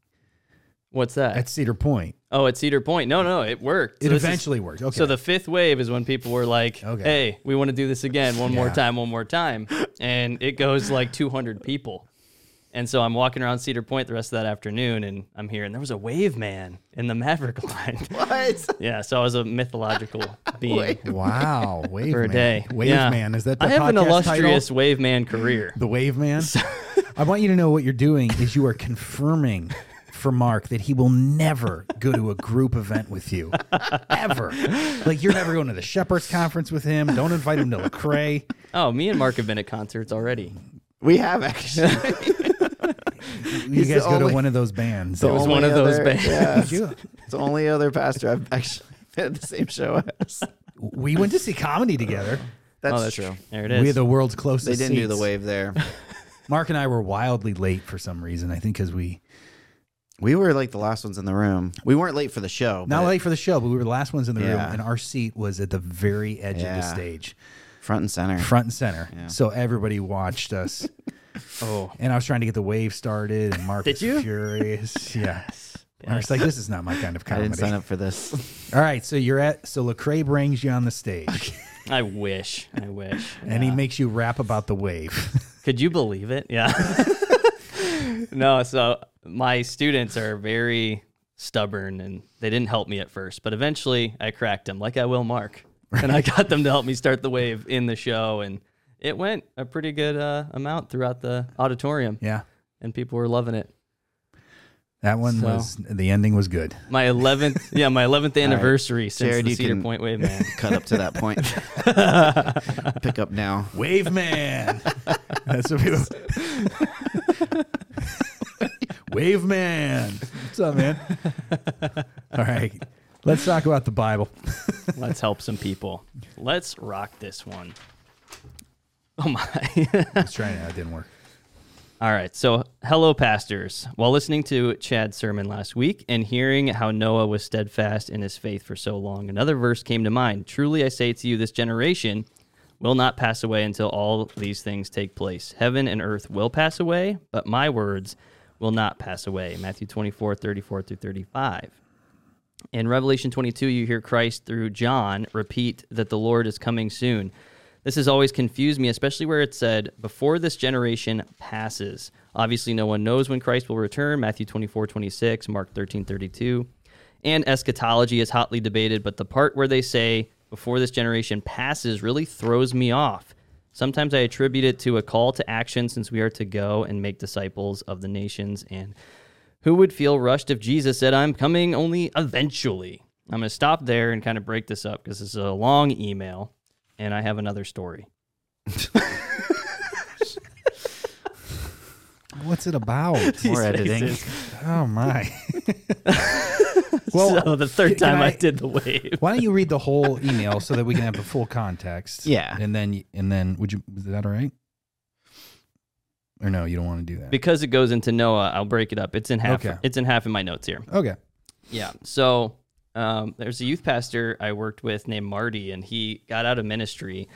What's that? at Cedar Point. oh, at Cedar Point. No, no, it worked. It So this is- eventually worked. Okay. So the fifth wave is when people were like, Okay. "Hey, we want to do this again, one more Yeah. time, one more time," and it goes like 200 people, And so I'm walking around Cedar Point the rest of that afternoon, and I'm here, and there was a wave man in the Maverick <laughs> line. What? yeah, so I was a mythological <laughs> being. Wow, <laughs> wave For a man. day. Wave Yeah. man. Is that the I have an illustrious title? wave man career. The wave man. I want you to know what you're doing is you are confirming for Mark that he will never go to a group event with you ever. Like you're never going to the Shepherds conference with him. Don't invite him to Lecrae. Oh, me and Mark have been at concerts already. We have actually. <laughs> You guys the go to one of those bands. It was one of those other- bands. yeah. Did? It's the only other pastor I've actually <laughs> been at the same show as. We went to see comedy together. That's, oh, that's true. There it is. We had the world's closest. They didn't do the wave there. <laughs> Mark and I were wildly late for some reason. I think because we We were like the last ones in the room. We weren't late for the show. not late for the show, but we were the last ones in the room, and our seat was at the very edge of the stage, front and center. front and center. Yeah. So everybody watched us. Oh, And I was trying to get the wave started, and Mark Did was you? furious. <laughs> Yeah. Mark's like, this is not my kind of I comedy. didn't sign up for this. <laughs> All right, so you're at so Lecrae brings you on the stage, I wish. I wish. and he makes you rap about the wave. <laughs> Could you believe it? Yeah. no, so my students are very stubborn and they didn't help me at first, but eventually I cracked them like I will Mark. And I got them to help me start the wave in the show and it went a pretty good uh, amount throughout the auditorium yeah, and people were loving it. that one So- was the ending was good. My 11th, <laughs> yeah, my 11th anniversary since Jared, the you Cedar can- Point Wave Man. <laughs> Cut up to that point. <laughs> Pick up now. Wave man. That's what people. Wave man. What's up, man? All right, let's talk about the Bible. Let's help some people. Let's rock this one. <laughs> Oh my. I was trying to, that didn't work. All right. So, hello, pastors. While listening to Chad's sermon last week and hearing how Noah was steadfast in his faith for so long, another verse came to mind. Truly, I say to you, this generation will not pass away until all these things take place. Heaven and earth will pass away, but my words will not pass away. Matthew 24, 34 through 35. In Revelation 22, you hear Christ through John repeat that the Lord is coming soon. This has always confused me, especially where it said, before this generation passes. Obviously, no one knows when Christ will return. Matthew 24, 26, Mark 13, 32. And eschatology is hotly debated, but the part where they say, before this generation passes, really throws me off. Sometimes I attribute it to a call to action since we are to go and make disciples of the nations. And who would feel rushed if Jesus said, I'm coming only eventually? I'm going to stop there and kind of break this up because this is a long email and I have another story. What's it about? <laughs> More editing. Oh my. <laughs> well, so the third time I, I- did the wave. why don't you read the whole email so that we can have the full context? Yeah. and then and then would you? Is that all right? Or no, you don't want to do that. Because it goes into Noah, I'll break it up. It's in half. Okay. It's in half in my notes here. okay. Yeah. So um, there's a youth pastor I worked with named Marty, and he got out of ministry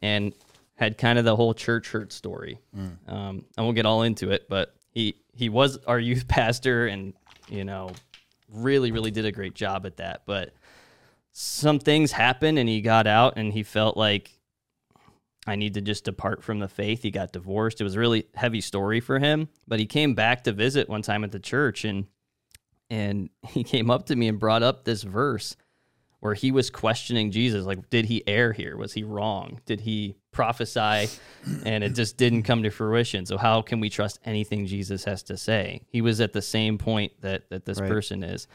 and had kind of the whole church hurt story. Um, I won't get all into it, but he he was our youth <laughs> pastor, and you know, really really did a great job at that. But some things happened, and he got out, and he felt like I need to just depart from the faith. He got divorced. It was a really heavy story for him, but he came back to visit one time at the church and and <laughs> he came up to me and brought up this verse where he was questioning Jesus like did he err here? Was he wrong? Did he prophesy and it just didn't come to fruition? So how can we trust anything Jesus has to say? He was at the same point that that this Right. person is.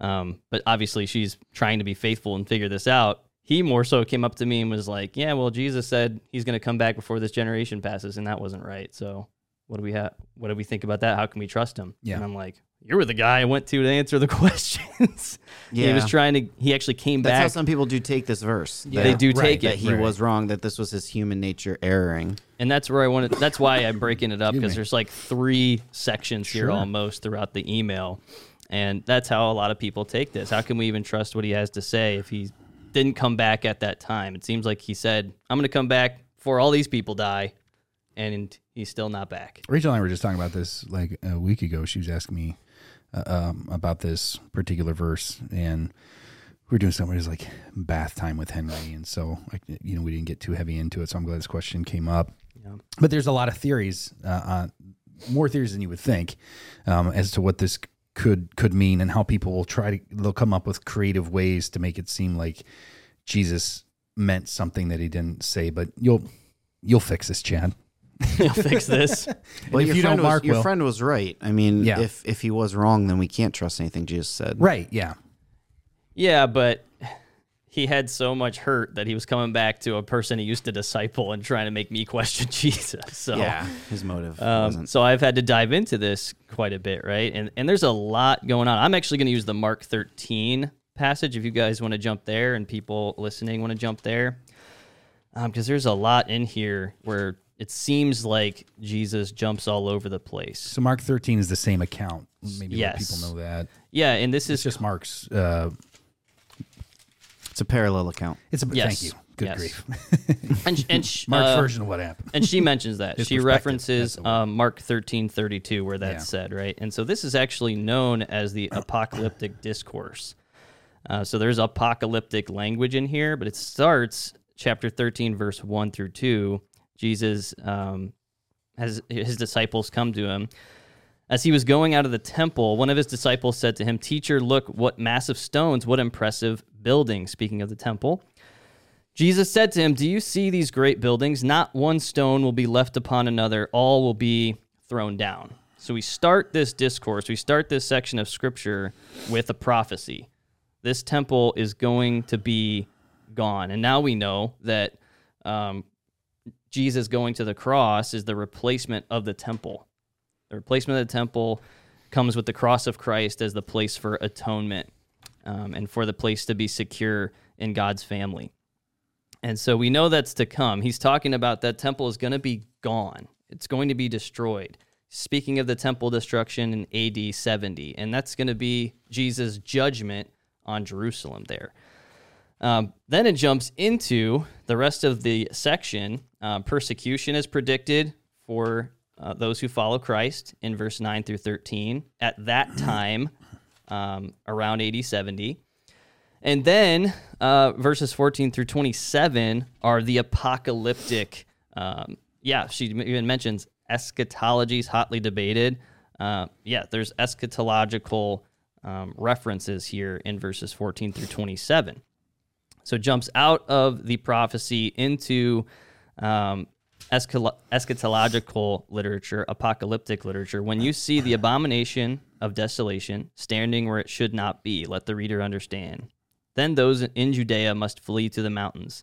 Um, but obviously she's trying to be faithful and figure this out. He more so came up to me and was like, "Yeah, well, Jesus said he's going to come back before this generation passes, and that wasn't right. So, what do we have? What do we think about that? How can we trust him?" Yeah. And I'm like, "You were the guy I went to to answer the <laughs> questions." Yeah. he was trying to. He actually came back. That's how some people do take this verse. Yeah. that- They do Right, take that it, he right. was wrong. That this was his human nature erring. and that's where I wanted. That's why I'm breaking it up because there's like three sections here almost throughout the email, and that's how a lot of people take this. How can we even trust what he has to say if he didn't come back at that time? It seems like he said, "I'm going to come back before all these people die," and he's still not back. Rachel and I were just talking about this like a week ago. She was asking me um, about this particular verse, and we were doing something. It was like bath time with Henry, and so like you know we didn't get too heavy into it. So I'm glad this question came up. Yeah. But there's a lot of theories uh, on more theories than you would think um, as to what this could could mean and how people will try to they'll come up with creative ways to make it seem like Jesus meant something that he didn't say. But you'll you'll fix this, Chad. <laughs> You'll fix this. <laughs> Well, if your you friend don't, was, Mark your will. friend was right. I mean, Yeah. if if he was wrong, then we can't trust anything Jesus said. Right? Yeah. Yeah, but he had so much hurt that he was coming back to a person he used to disciple and trying to make me question <laughs> Jesus. So Yeah, his motive Um, wasn't. so I've had to dive into this quite a bit, right? And and there's a lot going on. I'm actually going to use the Mark 13 passage if you guys want to jump there and people listening want to jump there, because there's a lot in here where it seems like Jesus jumps all over the place. So Mark 13 is the same account. Maybe Yes. people know that. Yeah, and this It's is just Mark's. Uh, It's a parallel account. it's a Yes. thank you. Good Yes. grief. and, <laughs> and sh- <laughs> Mark's uh, version of what happened. and she mentions that <laughs> His she references that's the word. um, Mark thirteen thirty two where that's Yeah. said right, and so this is actually known as the <coughs> apocalyptic discourse. Uh, so there's apocalyptic language in here, but it starts chapter thirteen verse one through two. Jesus um, has his disciples come to him. As he was going out of the temple, one of his disciples said to him, Teacher, look, what massive stones, what impressive buildings. Speaking of the temple. Jesus said to him, Do you see these great buildings? Not one stone will be left upon another, all will be thrown down. So we start this discourse, we start this section of scripture with a prophecy. This temple is going to be gone. And now we know that um, Jesus going to the cross is the replacement of the temple. The replacement of the temple comes with the cross of Christ as the place for atonement um, and for the place to be secure in God's family. And so we know that's to come. He's talking about that temple is going to be gone. It's going to be destroyed. Speaking of the temple destruction in AD 70, and that's going to be Jesus' judgment on Jerusalem there. Um, then it jumps into the rest of the section. Uh, persecution is predicted for uh, those who follow Christ in verse 9 through 13. At that time, um, around AD 70. And then uh, verses 14 through 27 are the apocalyptic. Um, yeah, she even mentions eschatology is hotly debated. Uh, yeah, there's eschatological um, references here in verses 14 through 27. So jumps out of the prophecy into um, eschatological literature, apocalyptic literature. When you see the abomination of desolation standing where it should not be, let the reader understand. Then those in Judea must flee to the mountains.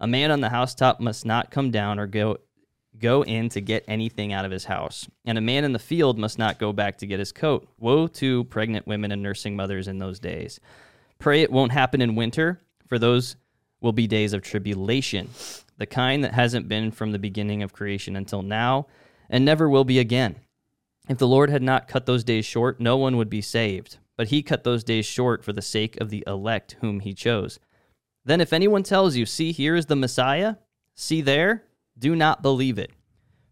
A man on the housetop must not come down or go go in to get anything out of his house, and a man in the field must not go back to get his coat. Woe to pregnant women and nursing mothers in those days. Pray it won't happen in winter, for those will be days of tribulation, the kind that hasn't been from the beginning of creation until now, and never will be again. If the Lord had not cut those days short, no one would be saved. But he cut those days short for the sake of the elect whom he chose. Then if anyone tells you, See, here is the Messiah, see there, do not believe it.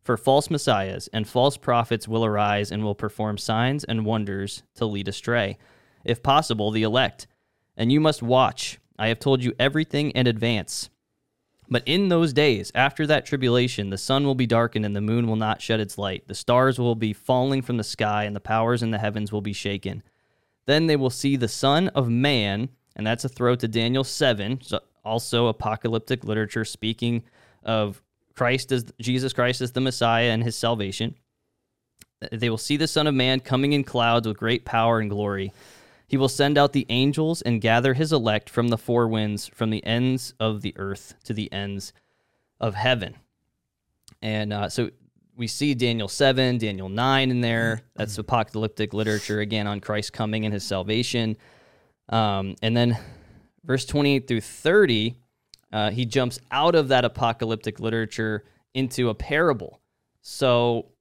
For false messiahs and false prophets will arise and will perform signs and wonders to lead astray, if possible, the elect. And you must watch. I have told you everything in advance. But in those days, after that tribulation, the sun will be darkened and the moon will not shed its light. The stars will be falling from the sky and the powers in the heavens will be shaken. Then they will see the Son of Man, and that's a throw to Daniel 7, also apocalyptic literature speaking of Christ as Jesus Christ as the Messiah and his salvation. They will see the Son of Man coming in clouds with great power and glory. He will send out the angels and gather his elect from the four winds, from the ends of the earth to the ends of heaven. And uh, so we see Daniel 7, Daniel 9 in there. That's apocalyptic literature again on Christ coming and his salvation. Um, and then verse 28 through 30, uh, he jumps out of that apocalyptic literature into a parable. So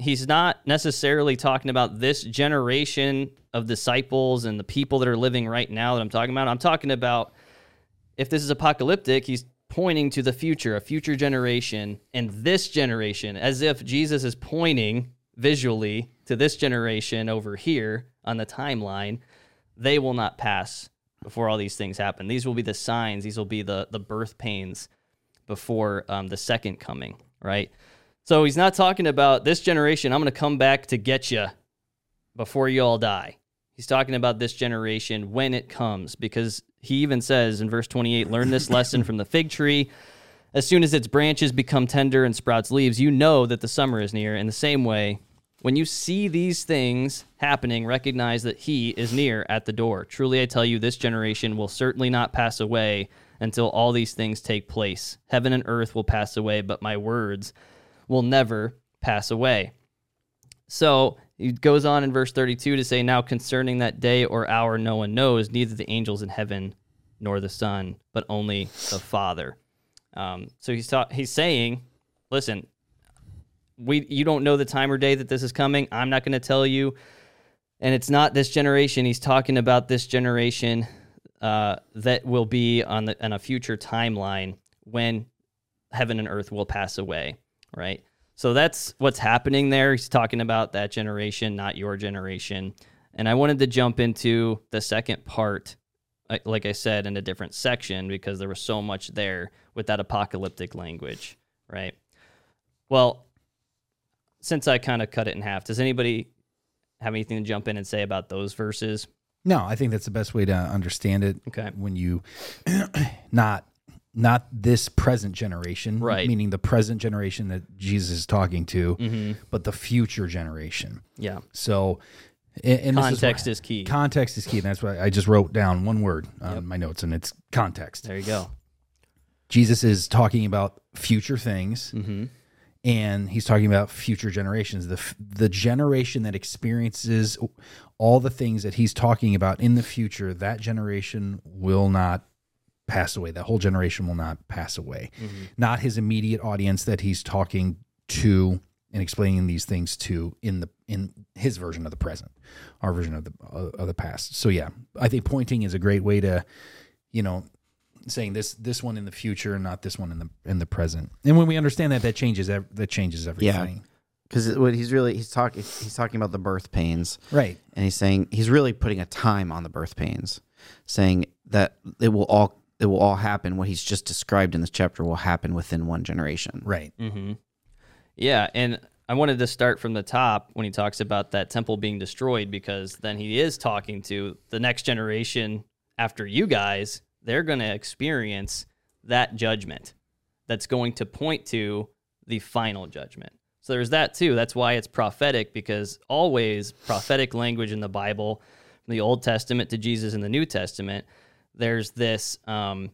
he's not necessarily talking about this generation of disciples and the people that are living right now that I'm talking about. I'm talking about if this is apocalyptic, he's pointing to the future, a future generation, and this generation, as if Jesus is pointing visually to this generation over here on the timeline. They will not pass before all these things happen. These will be the signs, these will be the, the birth pains before um, the second coming, right? So he's not talking about this generation. I'm going to come back to get you before you all die. He's talking about this generation when it comes, because he even says in verse 28 Learn this <laughs> lesson from the fig tree. As soon as its branches become tender and sprouts leaves, you know that the summer is near. In the same way, when you see these things happening, recognize that he is near at the door. Truly, I tell you, this generation will certainly not pass away until all these things take place. Heaven and earth will pass away, but my words will never pass away. So he goes on in verse 32 to say, Now concerning that day or hour, no one knows, neither the angels in heaven nor the Son, but only the Father. Um, so he's ta- he's saying, listen, we you don't know the time or day that this is coming. I'm not going to tell you, and it's not this generation. He's talking about this generation uh, that will be on the on a future timeline when heaven and earth will pass away, right? So that's what's happening there. He's talking about that generation, not your generation. And I wanted to jump into the second part, like- like I said, in a different section because there was so much there with that apocalyptic language, right? Well, since I kind of cut it in half, does anybody have anything to jump in and say about those verses? No, I think that's the best way to understand it. Okay. When you <clears throat> not not this present generation, Right. Meaning the present generation that Jesus is talking to, Mm-hmm. but the future generation. Yeah. So, and, and Context why- is key. Context is key. And that's why I just wrote down one word on my notes, and it's context. There you go. Jesus is talking about future things, Mm-hmm. and he's talking about future generations. The the generation that experiences all the things that he's talking about in the future, that generation will not pass away. That whole generation will not pass away. Mm-hmm. Not his immediate audience that he's talking to and explaining these things to in the in his version of the present, our version of the uh, of the past. So yeah, I think pointing is a great way to, you know, saying this this one in the future, and not this one in the in the present. And when we understand that, that changes that changes everything. Yeah. because what he's really he's talking he's talking about the birth pains Right. and he's saying he's really putting a time on the birth pains saying that it will all it will all happen what he's just described in this chapter will happen within one generation Right. Mm-hmm. Yeah, and I wanted to start from the top when he talks about that temple being destroyed because then he is talking to the next generation after you guys. They're going to experience that judgment that's going to point to the final judgment. So there's that too. That's why it's prophetic because always prophetic language in the Bible, from the Old Testament to Jesus in the New Testament, there's this um,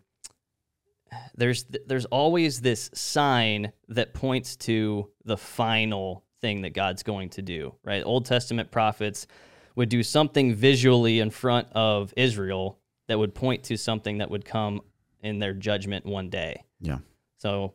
there's there's always this sign that points to the final thing that God's going to do, right? Old Testament prophets would do something visually in front of Israel that would point to something that would come in their judgment one day. yeah So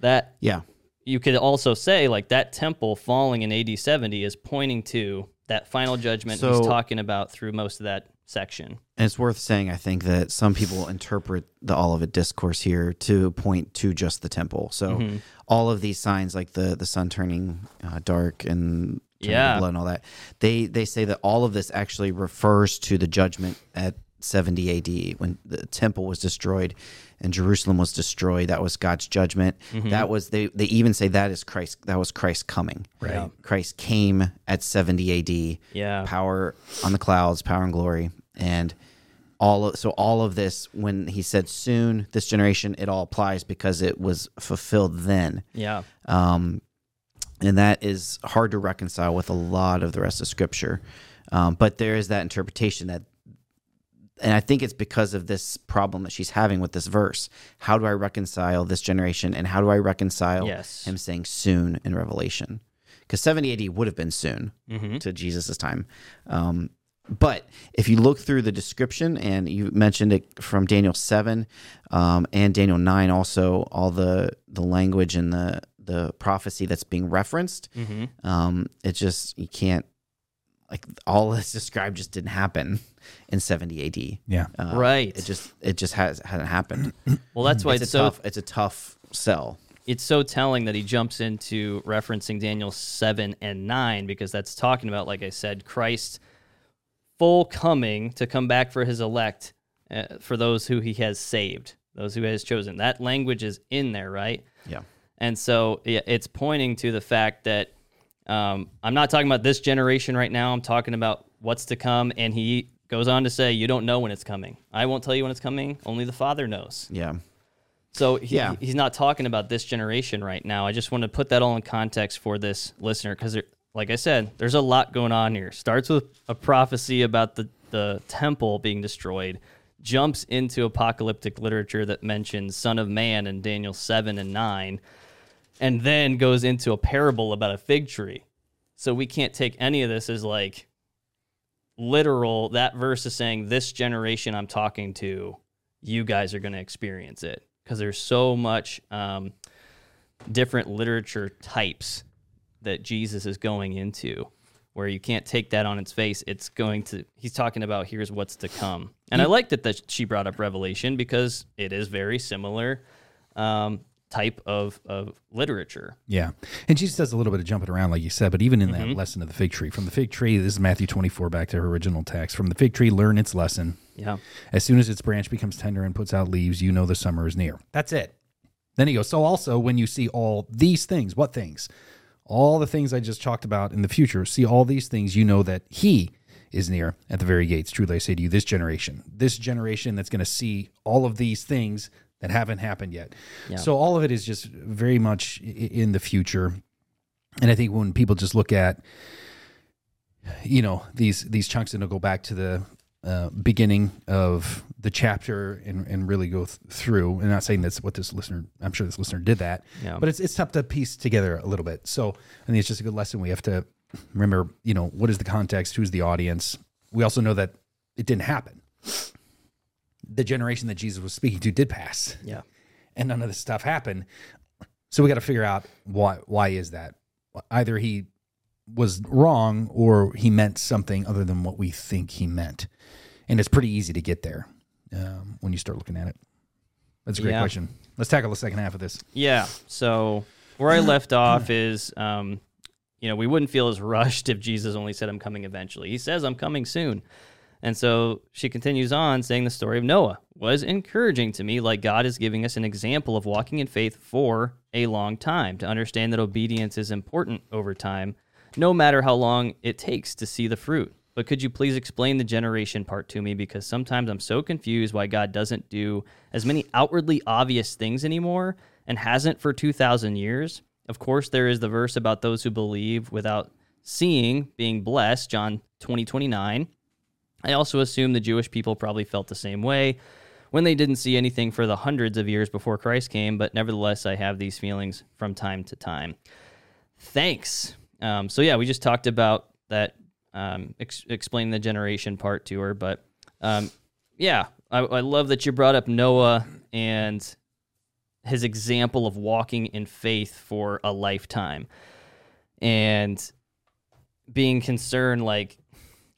that yeah you could also say like that temple falling in AD 70 is pointing to that final judgment he's talking about through most of that section. and it's worth saying i think that some people interpret the olivet discourse here to point to just the temple so Mm-hmm. all of these signs like the the sun turning uh, dark and turning Yeah. blood and all that they they say that all of this actually refers to the judgment at 70 AD when the temple was destroyed and Jerusalem was destroyed that was God's judgment Mm-hmm. that was they they even say that is Christ that was Christ coming Right. Christ came at 70 AD Yeah. power on the clouds power and glory and all of, so all of this when he said soon this generation it all applies because it was fulfilled then Yeah. um, and that is hard to reconcile with a lot of the rest of Scripture. Um, but there is that interpretation that, and I think it's because of this problem that she's having with this verse. How do I reconcile this generation, and how do I reconcile Yes. him saying soon in Revelation? Because 70 AD would have been soon Mm-hmm. to Jesus' time. Um, but if you look through the description, and you mentioned it from Daniel seven um, and Daniel nine, also all the the language and the the prophecy that's being referenced, Mm-hmm. um, it just you can't like all that's described just didn't happen in seventy A.D. Yeah. Uh, Right. It just it just has hasn't happened. <clears throat> Well, that's why it's, it's, a so tough it's a tough sell. it's so telling that he jumps into referencing Daniel 7 and 9 because that's talking about, like I said, Christ full coming to come back for his elect, uh, for those who he has saved, those who he has chosen. That language is in there, right? Yeah. And so yeah, it's pointing to the fact that um, I'm not talking about this generation right now. I'm talking about what's to come. And he goes on to say, You don't know when it's coming. I won't tell you when it's coming. Only the Father knows. Yeah. So he, Yeah. he's not talking about this generation right now. I just want to put that all in context for this listener because, like I said, there's a lot going on here. Starts with a prophecy about the, the temple being destroyed, jumps into apocalyptic literature that mentions Son of Man in Daniel 7 and 9, and then goes into a parable about a fig tree. So we can't take any of this as like literal. That verse is saying, This generation I'm talking to, you guys are going to experience it because there's so much um, different literature types that Jesus is going into where you can't take that on its face. It's going to, he's talking about here's what's to come. And I like that, that she brought up Revelation because it is very similar um, type of, of literature. Yeah. And Jesus does a little bit of jumping around, like you said, but even in that mm-hmm. lesson of the fig tree, from the fig tree, this is Matthew 24, back to her original text. From the fig tree, learn its lesson. Yeah. As soon as its branch becomes tender and puts out leaves, you know the summer is near. That's it. Then he goes, So also, when you see all these things, what things? All the things I just talked about in the future, see all these things, you know that he is near at the very gates. Truly, I say to you, this generation, this generation that's going to see all of these things that haven't happened yet. So all of it is just very much in the future. And I think when people just look at, you know, these these chunks and they'll go back to the uh, beginning of the chapter and, and really go th- through. And not saying that's what this listener, I'm sure this listener did that, Yeah. but it's it's tough to piece together a little bit. So I think it's just a good lesson. We have to remember, you know, what is the context, who's the audience. We also know that it didn't happen. The generation that Jesus was speaking to did pass Yeah. and none of this stuff happened. So we got to figure out why why is that? Either he was wrong or he meant something other than what we think he meant. And it's pretty easy to get there um, when you start looking at it. That's a great Yeah. question. Let's tackle the second half of this. Yeah. So where I left off is, um, you know, we wouldn't feel as rushed if Jesus only said, I'm coming eventually. He says, I'm coming soon. And so she continues on saying the story of Noah was encouraging to me, like God is giving us an example of walking in faith for a long time to understand that obedience is important over time, no matter how long it takes to see the fruit. But could you please explain the generation part to me? Because sometimes I'm so confused why God doesn't do as many outwardly obvious things anymore and hasn't for 2,000 years. Of course, there is the verse about those who believe without seeing being blessed, John 20, 29. I also assume the Jewish people probably felt the same way when they didn't see anything for the hundreds of years before Christ came, but nevertheless, I have these feelings from time to time. Thanks. Um, so, yeah, we just talked about that, um, ex- explain the generation part to her, but um, yeah, I, I love that you brought up Noah and his example of walking in faith for a lifetime and being concerned like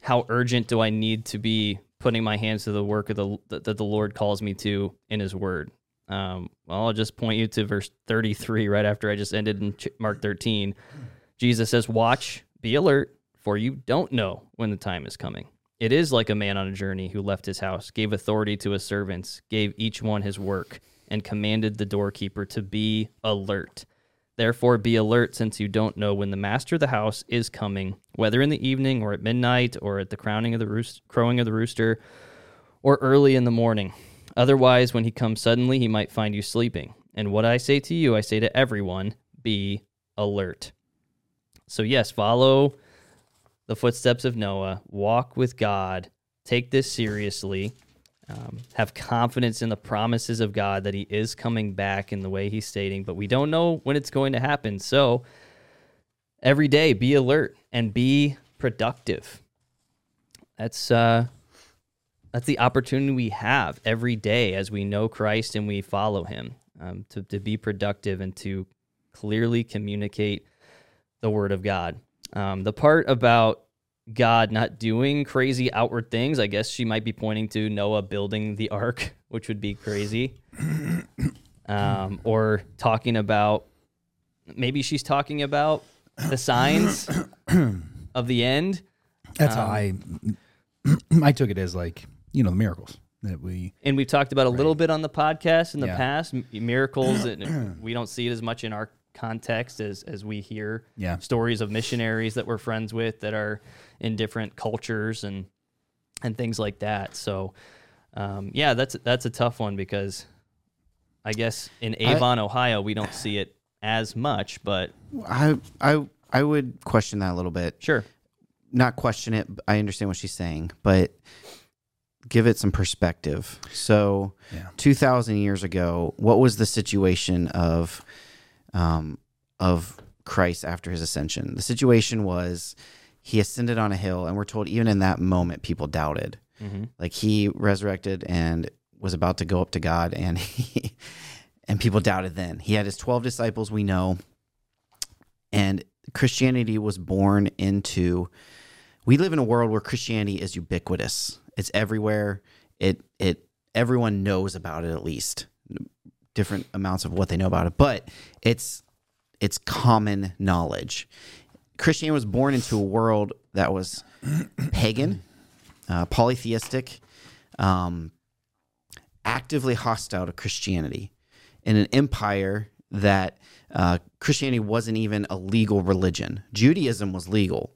how urgent do I need to be putting my hands to the work of the that the Lord calls me to in His Word? Um, well, I'll just point you to verse 33 right after I just ended in Mark 13. Jesus says, "Watch, be alert, for you don't know when the time is coming." It is like a man on a journey who left his house, gave authority to his servants, gave each one his work, and commanded the doorkeeper to be alert. Therefore, be alert, since you don't know when the master of the house is coming, whether in the evening or at midnight or at the crowning of the roost, crowing of the rooster or early in the morning. Otherwise, when he comes suddenly, he might find you sleeping. And what I say to you, I say to everyone be alert. So, yes, follow the footsteps of Noah, walk with God, take this seriously, um, have confidence in the promises of God that He is coming back in the way He's stating, but we don't know when it's going to happen. So, every day, be alert and be productive. That's uh, that's the opportunity we have every day as we know Christ and we follow Him um, to to be productive and to clearly communicate the Word of God. Um, the part about God not doing crazy outward things, I guess she might be pointing to Noah building the ark, <laughs> which would be crazy. Um, or talking about maybe she's talking about the signs <coughs> of the end. That's how I I took it as like, you know, the miracles. that we And we've talked about a little bit on the podcast in the Yeah. past miracles, <coughs> and we don't see it as much in our context as as we hear Yeah. stories of missionaries that we're friends with that are in different cultures and and things like that. So, um, yeah, that's that's a tough one because I guess in Avon, Ohio, we don't see it as much, but I I I would question that a little bit. sure, Not question it. I understand what she's saying, but give it some perspective. So, Yeah. two thousand years ago, what was the situation of um, of Christ after his ascension? The situation was he ascended on a hill, and we're told even in that moment, people doubted. hmm like he resurrected and was about to go up to God and <laughs> he and people doubted then. He had his 12 disciples we know and Christianity was born into we live in a world where Christianity is ubiquitous. It's everywhere. It it everyone knows about it at least. Different amounts of what they know about it, but it's it's common knowledge. Christianity was born into a world that was <clears throat> pagan, uh, polytheistic, um, actively hostile to Christianity, in an empire that uh, Christianity wasn't even a legal religion. Judaism was legal,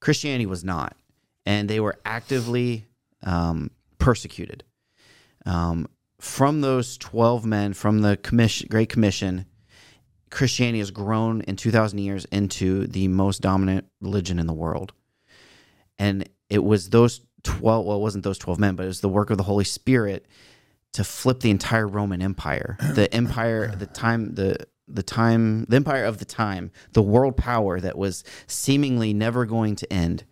Christianity was not, and they were actively um, persecuted. Um, from those twelve men, from the commission, Great Commission, Christianity has grown in two thousand years into the most dominant religion in the world. And it was those 12 well it wasn't those 12 men but it was the work of the holy spirit to flip the entire roman empire. <clears throat> The empire the time the the time the empire of the time the world power that was seemingly never going to end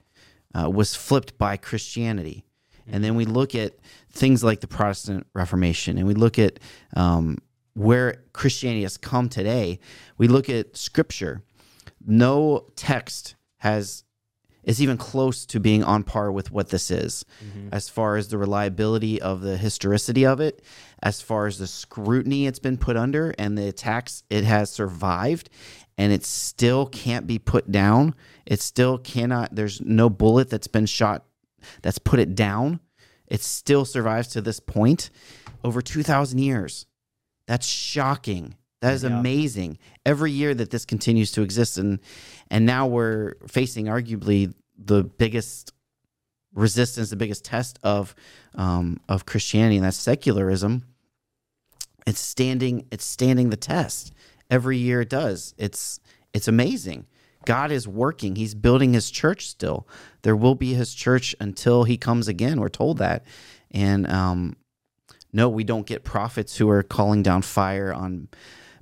uh, was flipped by christianity and then we look at things like the protestant reformation and we look at um, where christianity has come today. We look at scripture. No text has is even close to being on par with what this is as far as the reliability of the historicity of it as far as the scrutiny it's been put under and the attacks it has survived and it still can't be put down. It still cannot there's no bullet that's been shot that's put it down it still survives to this point over 2000 years. That's shocking. That is Yeah. amazing. Every year that this continues to exist and and now we're facing arguably the biggest resistance the biggest test of um, of christianity and that's secularism. It's standing it's standing the test. Every year it does. It's it's amazing god is working he's building his church still there will be his church until he comes again we're told that and um no we don't get prophets who are calling down fire on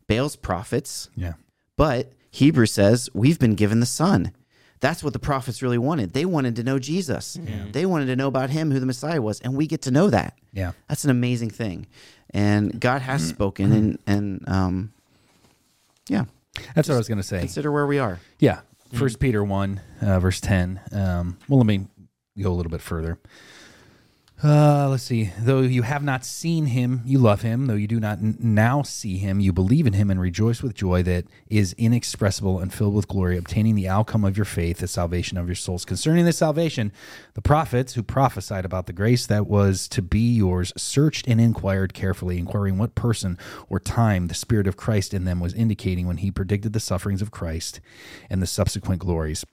baal's prophets yeah but Hebrew says we've been given the Son. That's what the prophets really wanted. They wanted to know Jesus. They wanted to know about him, who the Messiah was, and we get to know that. yeah That's an amazing thing. And God has spoken, and and um, yeah, that's what I was gonna say consider where we are. Yeah. First Peter 1, uh, verse 10. Um, well, let me go a little bit further. Uh, let's see. Though you have not seen him, you love him. Though you do not n- now see him, you believe in him and rejoice with joy that is inexpressible and filled with glory, obtaining the outcome of your faith, the salvation of your souls. Concerning this salvation, the prophets who prophesied about the grace that was to be yours searched and inquired carefully, inquiring what person or time the Spirit of Christ in them was indicating when he predicted the sufferings of Christ and the subsequent glories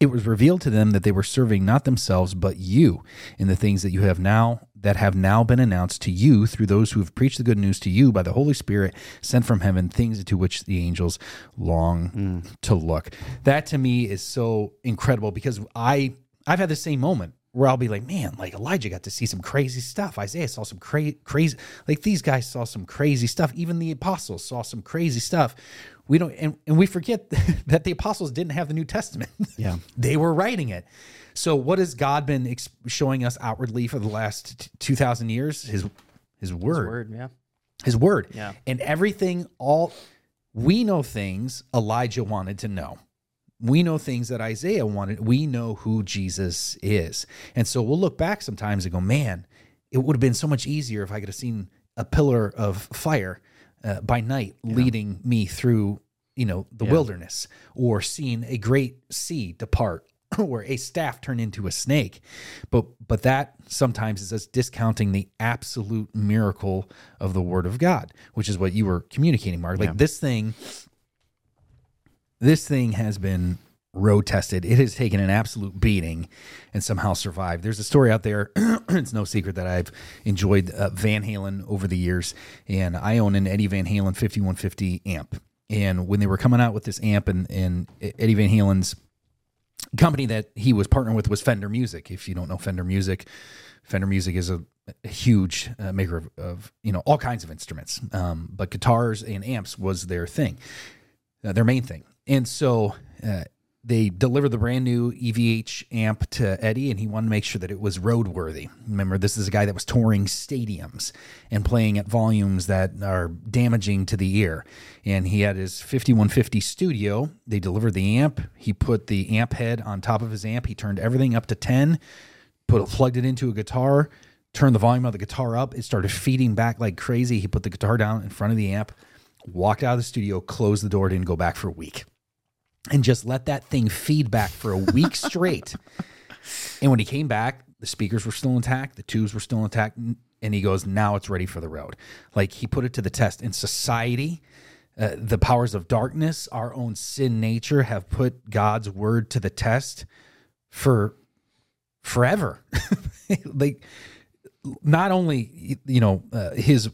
it was revealed to them that they were serving not themselves but you in the things that you have now that have now been announced to you through those who have preached the good news to you by the holy spirit sent from heaven things to which the angels long mm. to look that to me is so incredible because i i've had the same moment where I'll be like, man, like Elijah got to see some crazy stuff. Isaiah saw some cra- crazy, like these guys saw some crazy stuff. Even the apostles saw some crazy stuff. We don't, and, and we forget <laughs> that the apostles didn't have the New Testament. <laughs> Yeah. they were writing it. So what has God been ex- showing us outwardly for the last t- 2000 years? His his word. his word, yeah, His word. Yeah. And everything all we know things Elijah wanted to know. We know things that Isaiah wanted. We know who Jesus is. And so we'll look back sometimes and go, man, it would have been so much easier if I could have seen a pillar of fire uh, by night leading me through, you know, the wilderness or seeing a great sea depart <laughs> or a staff turn into a snake. But but that sometimes is us discounting the absolute miracle of the word of God, which is what you were communicating, Mark. Like this thing, this thing has been road tested. It has taken an absolute beating and somehow survived. There's a story out there. <clears throat> it's no secret that I've enjoyed uh, Van Halen over the years, and I own an Eddie Van Halen 5150 amp. And when they were coming out with this amp, and, and Eddie Van Halen's company that he was partnering with was Fender Music. If you don't know Fender Music, Fender Music is a, a huge uh, maker of, of, you know all kinds of instruments, um, but guitars and amps was their thing, uh, their main thing. And so uh, they delivered the brand new EVH amp to Eddie, and he wanted to make sure that it was roadworthy. Remember, this is a guy that was touring stadiums and playing at volumes that are damaging to the ear. And he had his 5150 studio. They delivered the amp. He put the amp head on top of his amp. He turned everything up to 10, put plugged it into a guitar, turned the volume of the guitar up. It started feeding back like crazy. He put the guitar down in front of the amp, walked out of the studio, closed the door, didn't go back for a week and just let that thing feed back for a week straight. <laughs> and when he came back, the speakers were still intact, the tubes were still intact, and he goes, "Now it's ready for the road." Like he put it to the test. In society, uh, the powers of darkness, our own sin nature, have put God's word to the test for forever. <laughs> like not only you know uh, his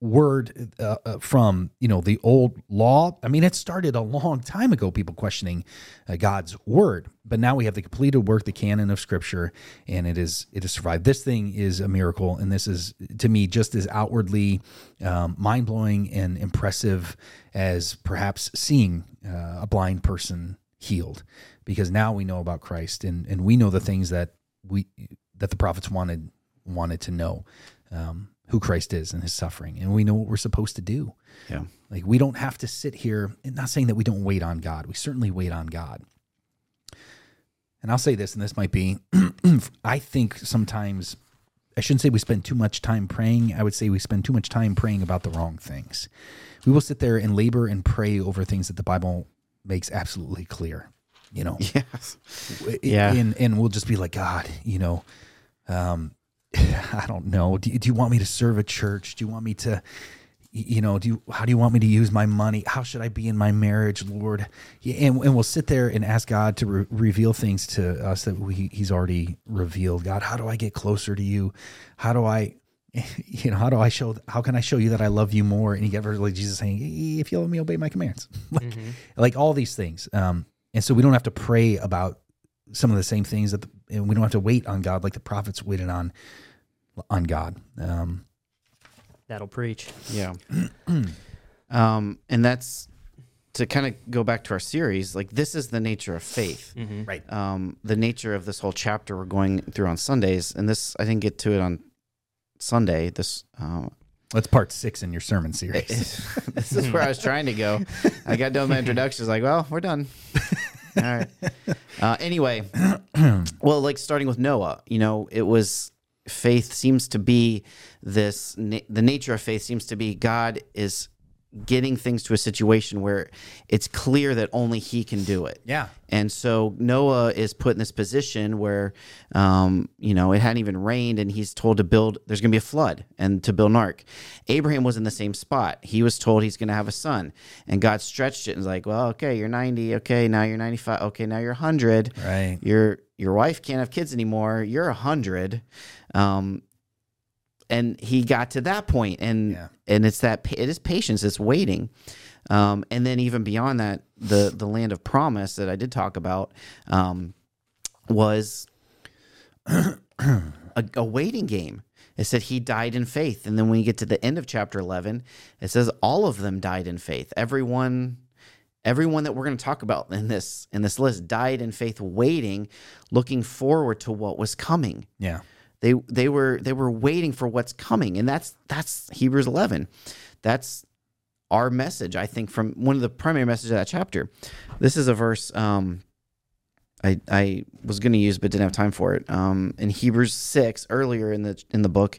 word uh, uh, from you know the old law i mean it started a long time ago people questioning uh, god's word but now we have the completed work the canon of scripture and it is it has survived. This thing is a miracle and this is to me just as outwardly um, mind-blowing and impressive as perhaps seeing uh, a blind person healed because now we know about christ and and we know the things that we that the prophets wanted wanted to know um, who Christ is and his suffering, and we know what we're supposed to do. Yeah. Like we don't have to sit here, and not saying that we don't wait on God. We certainly wait on God. And I'll say this, and this might be, <clears throat> I think sometimes, I shouldn't say we spend too much time praying. I would say we spend too much time praying about the wrong things. We will sit there and labor and pray over things that the Bible makes absolutely clear, you know? <laughs> Yes. Yeah. And, and we'll just be like, God, you know, um, <sighs> I don't know. Do you, do you want me to serve a church? Do you want me to, you know, do you, how do you want me to use my money? How should I be in my marriage, Lord? And, and we'll sit there and ask God to re- reveal things to us that we, He's already revealed. God, how do I get closer to you? How do I, <laughs> you know, how do I show? How can I show you that I love you more? And you get like Jesus saying, "If you love me, obey my commands." <laughs> like, mm-hmm. like all these things. Um, and so we don't have to pray about some of the same things that, the, and we don't have to wait on God like the prophets waited on on God. Um, That'll preach. Yeah. <clears throat> um, and that's to kind of go back to our series. Like this is the nature of faith, mm-hmm. right? Um, the nature of this whole chapter we're going through on Sundays, and this I didn't get to it on Sunday. This. Uh, that's part six in your sermon series. <laughs> this is where I was trying to go. I got done my <laughs> introduction. I like, well, we're done. <laughs> All right. Uh, anyway, <clears throat> well, like starting with Noah, you know, it was faith seems to be this the nature of faith seems to be God is getting things to a situation where it's clear that only he can do it. Yeah. And so Noah is put in this position where, um, you know, it hadn't even rained and he's told to build, there's going to be a flood and to build an ark. Abraham was in the same spot. He was told he's going to have a son. And God stretched it and was like, well, okay, you're 90. Okay, now you're 95. Okay, now you're 100. Right. Your, your wife can't have kids anymore. You're 100. Um, and he got to that point and yeah. and it's that it is patience it's waiting. Um, and then even beyond that the the land of promise that i did talk about um, was <clears throat> a, a, waiting game. It said he died in faith. And then when you get to the end of chapter 11 it says all of them died in faith. Everyone everyone that we're going to talk about in this in this list died in faith waiting looking forward to what was coming. Yeah they they were they were waiting for what's coming, and that's that's Hebrews 11. That's our message, I think, from one of the primary messages of that chapter. This is a verse um, I I was going to use but didn't have time for it. Um, in Hebrews six, earlier in the in the book,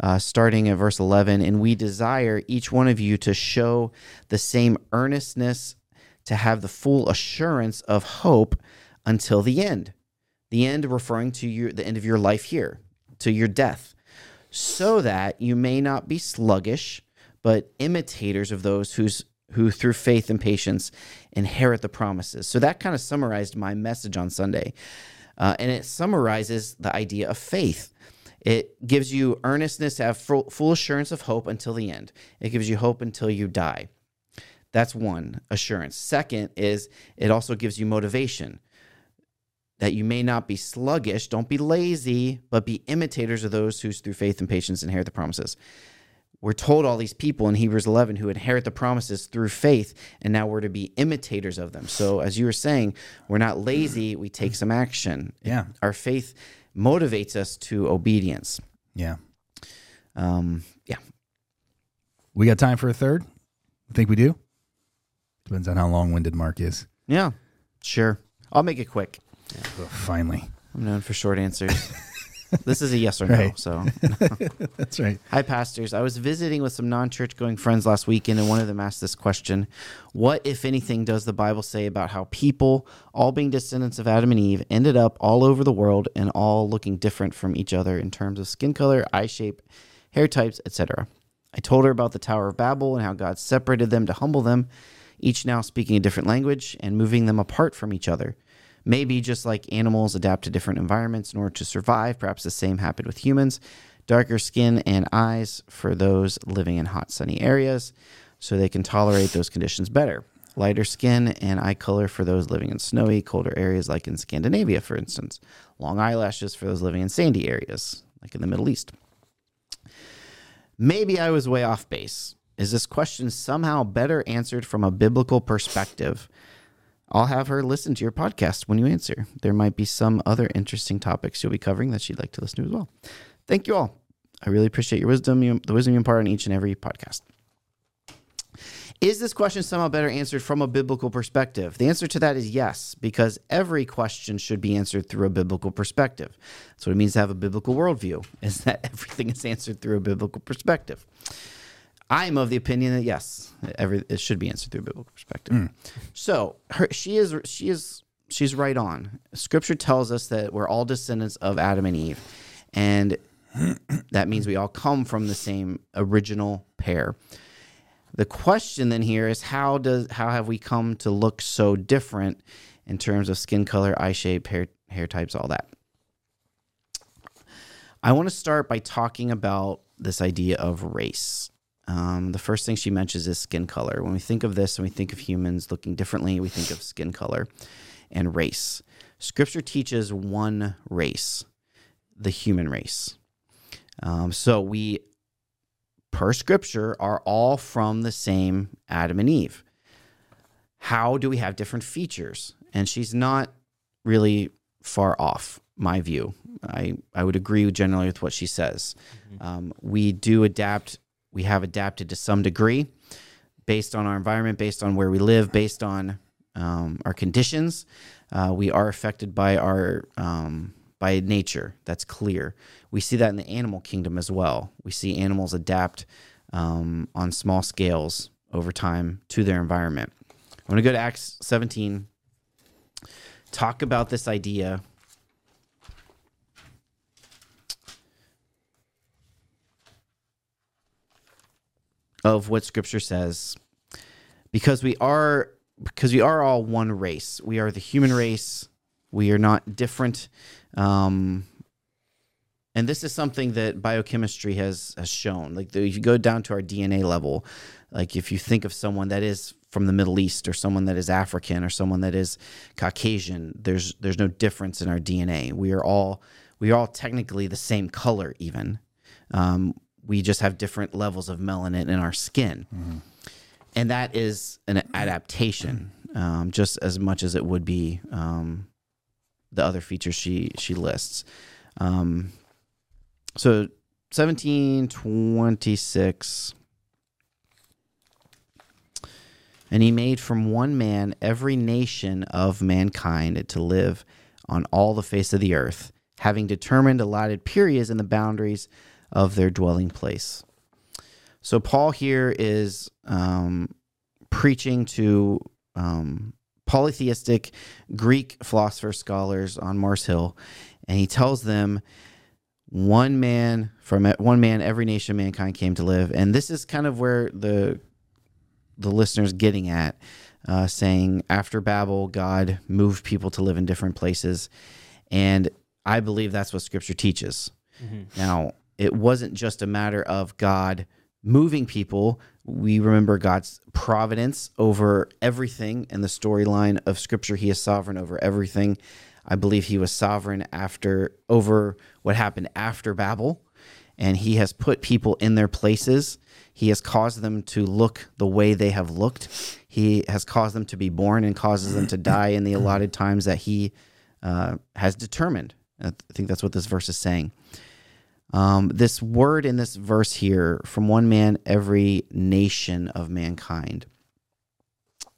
uh, starting at verse eleven, and we desire each one of you to show the same earnestness, to have the full assurance of hope until the end The end referring to your, the end of your life here, to your death, so that you may not be sluggish, but imitators of those whose who through faith and patience inherit the promises. So that kind of summarized my message on Sunday. Uh, and it summarizes the idea of faith. It gives you earnestness to have full, full assurance of hope until the end. It gives you hope until you die. That's one assurance. Second is it also gives you motivation that you may not be sluggish, don't be lazy, but be imitators of those who through faith and patience inherit the promises. We're told all these people in Hebrews 11 who inherit the promises through faith, and now we're to be imitators of them. So, as you were saying, we're not lazy, we take some action. Yeah. Our faith motivates us to obedience. Yeah. Um, yeah. We got time for a third? I think we do. Depends on how long winded Mark is. Yeah. Sure. I'll make it quick. Oh, finally. I'm known for short answers. <laughs> this is a yes or no. Right. So, <laughs> That's right. hi, pastors. I was visiting with some non church going friends last weekend, and one of them asked this question What, if anything, does the Bible say about how people, all being descendants of Adam and Eve, ended up all over the world and all looking different from each other in terms of skin color, eye shape, hair types, etc.? I told her about the Tower of Babel and how God separated them to humble them, each now speaking a different language and moving them apart from each other. Maybe just like animals adapt to different environments in order to survive, perhaps the same happened with humans. Darker skin and eyes for those living in hot, sunny areas so they can tolerate those conditions better. Lighter skin and eye color for those living in snowy, colder areas like in Scandinavia, for instance. Long eyelashes for those living in sandy areas, like in the Middle East. Maybe I was way off base. Is this question somehow better answered from a biblical perspective? I'll have her listen to your podcast when you answer. There might be some other interesting topics you'll be covering that she'd like to listen to as well. Thank you all. I really appreciate your wisdom, the wisdom you impart on each and every podcast. Is this question somehow better answered from a biblical perspective? The answer to that is yes, because every question should be answered through a biblical perspective. That's what it means to have a biblical worldview, is that <laughs> everything is answered through a biblical perspective. I'm of the opinion that yes, every it should be answered through a biblical perspective. Mm. So her, she is she is she's right on. Scripture tells us that we're all descendants of Adam and Eve, and that means we all come from the same original pair. The question then here is how does how have we come to look so different in terms of skin color, eye shape, hair hair types, all that? I want to start by talking about this idea of race. Um, the first thing she mentions is skin color. When we think of this and we think of humans looking differently, we think of skin color and race. Scripture teaches one race, the human race. Um, so we, per Scripture, are all from the same Adam and Eve. How do we have different features? And she's not really far off, my view. I, I would agree generally with what she says. Um, we do adapt we have adapted to some degree based on our environment, based on where we live, based on um, our conditions. Uh, we are affected by our um, by nature. That's clear. We see that in the animal kingdom as well. We see animals adapt um, on small scales over time to their environment. I want to go to Acts 17. Talk about this idea of what scripture says because we are because we are all one race. We are the human race. We are not different. Um, and this is something that biochemistry has has shown. Like the, if you go down to our dna level like if you think of someone that is from the middle east or someone that is african or someone that is caucasian there's there's no difference in our dna we are all we are all technically the same color even. Um, we just have different levels of melanin in our skin. And that is an adaptation, um, just as much as it would be um, the other features she she lists. Um, so, seventeen twenty six. And he made from one man every nation of mankind to live on all the face of the earth, having determined allotted periods and the boundaries of their dwelling place. So Paul here is um, preaching to um, polytheistic Greek philosopher scholars on Mars Hill, and he tells them one man from one man every nation of mankind came to live, and this is kind of where the the listeners getting at, uh, saying after Babel, God moved people to live in different places, and I believe that's what Scripture teaches. Now, it wasn't just a matter of God moving people. We remember God's providence over everything in the storyline of Scripture. He is sovereign over everything. I believe He was sovereign after over what happened after Babel, and He has put people in their places. He has caused them to look the way they have looked. He has caused them to be born and causes them to die in the allotted times that He uh, has determined. I think that's what this verse is saying. Um, this word in this verse here, from one man, every nation of mankind.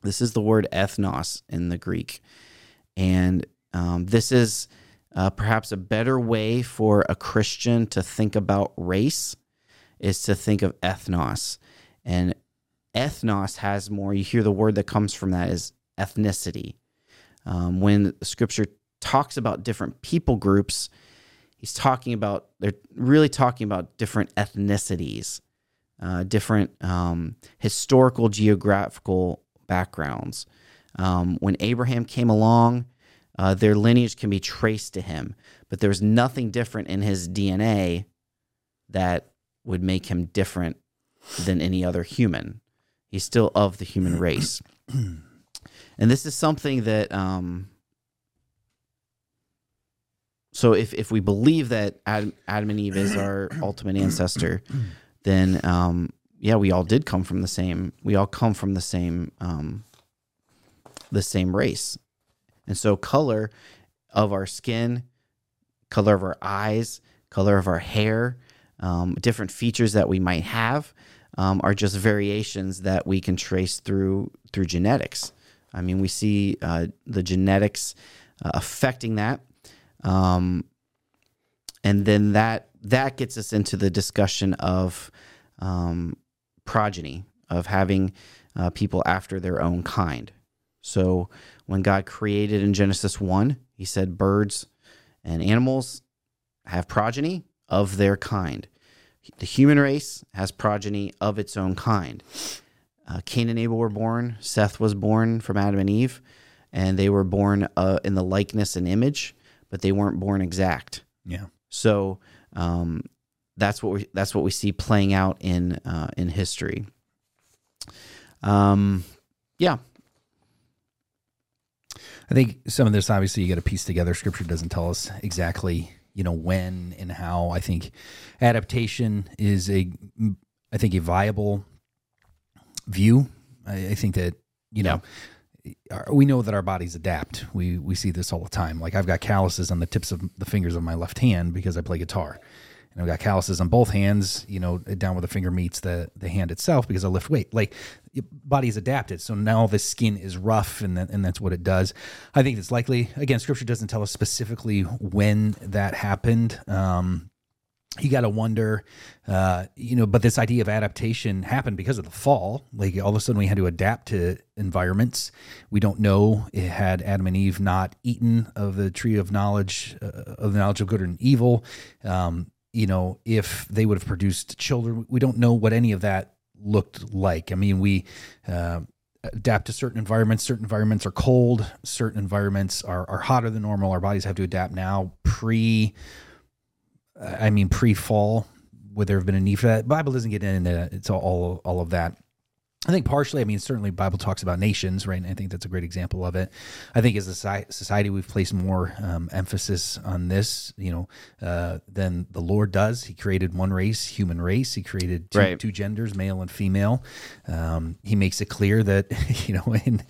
This is the word ethnos in the Greek. And um, this is uh, perhaps a better way for a Christian to think about race is to think of ethnos. And ethnos has more, you hear the word that comes from that is ethnicity. Um, when scripture talks about different people groups, he's talking about they're really talking about different ethnicities uh, different um, historical geographical backgrounds. Um, when abraham came along uh, their lineage can be traced to him but there's nothing different in his dna that would make him different than any other human. He's still of the human race. <clears throat> And this is something that um, so if, if we believe that Adam, Adam and Eve is our <clears throat> ultimate ancestor, then um, yeah, we all did come from the same. We all come from the same um, the same race, and so color of our skin, color of our eyes, color of our hair, um, different features that we might have um, are just variations that we can trace through through genetics. I mean, we see uh, the genetics uh, affecting that um, and then that that gets us into the discussion of um, progeny of having uh, people after their own kind. So when God created in Genesis one, He said birds and animals have progeny of their kind. The human race has progeny of its own kind. Uh, Cain and Abel were born. Seth was born from Adam and Eve, and they were born uh, in the likeness and image but they weren't born exact. Yeah. So um, that's what we that's what we see playing out in uh, in history. Um, yeah. I think some of this obviously you got to piece together. Scripture doesn't tell us exactly, you know, when and how. I think adaptation is a, I think a viable view. I, I think that you know we know that our bodies adapt. We we see this all the time. Like I've got calluses on the tips of the fingers of my left hand because I play guitar, and I've got calluses on both hands. You know, down where the finger meets the the hand itself because I lift weight. Like body's adapted, so now the skin is rough, and that, and that's what it does. I think it's likely. Again, Scripture doesn't tell us specifically when that happened. Um, you got to wonder, uh, you know, but this idea of adaptation happened because of the fall. Like all of a sudden we had to adapt to environments. We don't know it had Adam and Eve not eaten of the tree of knowledge, uh, of the knowledge of good and evil. Um, you know, if they would have produced children, we don't know what any of that looked like. I mean, we, uh, adapt to certain environments. Certain environments are cold. Certain environments are, are hotter than normal. Our bodies have to adapt now pre I mean, pre-fall, would there have been a need for that? Bible doesn't get into it's all all of that. I think partially, I mean, certainly Bible talks about nations, right? And I think that's a great example of it. I think as a society, we've placed more um, emphasis on this, you know, uh, than the Lord does. He created one race, human race. He created two, Right. two genders, male and female. Um, he makes it clear that, <laughs> you know, in,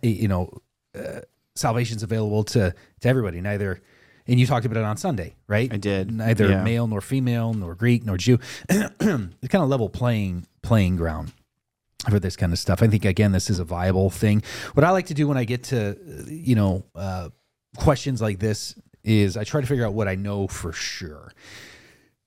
you know, uh, salvation's available to to everybody. Neither, and you talked about it on Sunday, right? I did, Neither yeah. male nor female, nor Greek nor Jew. <clears throat> it's kind of level playing playing ground for this kind of stuff. I think again, this is a viable thing. What I like to do when I get to uh, you know uh, questions like this is I try to figure out what I know for sure.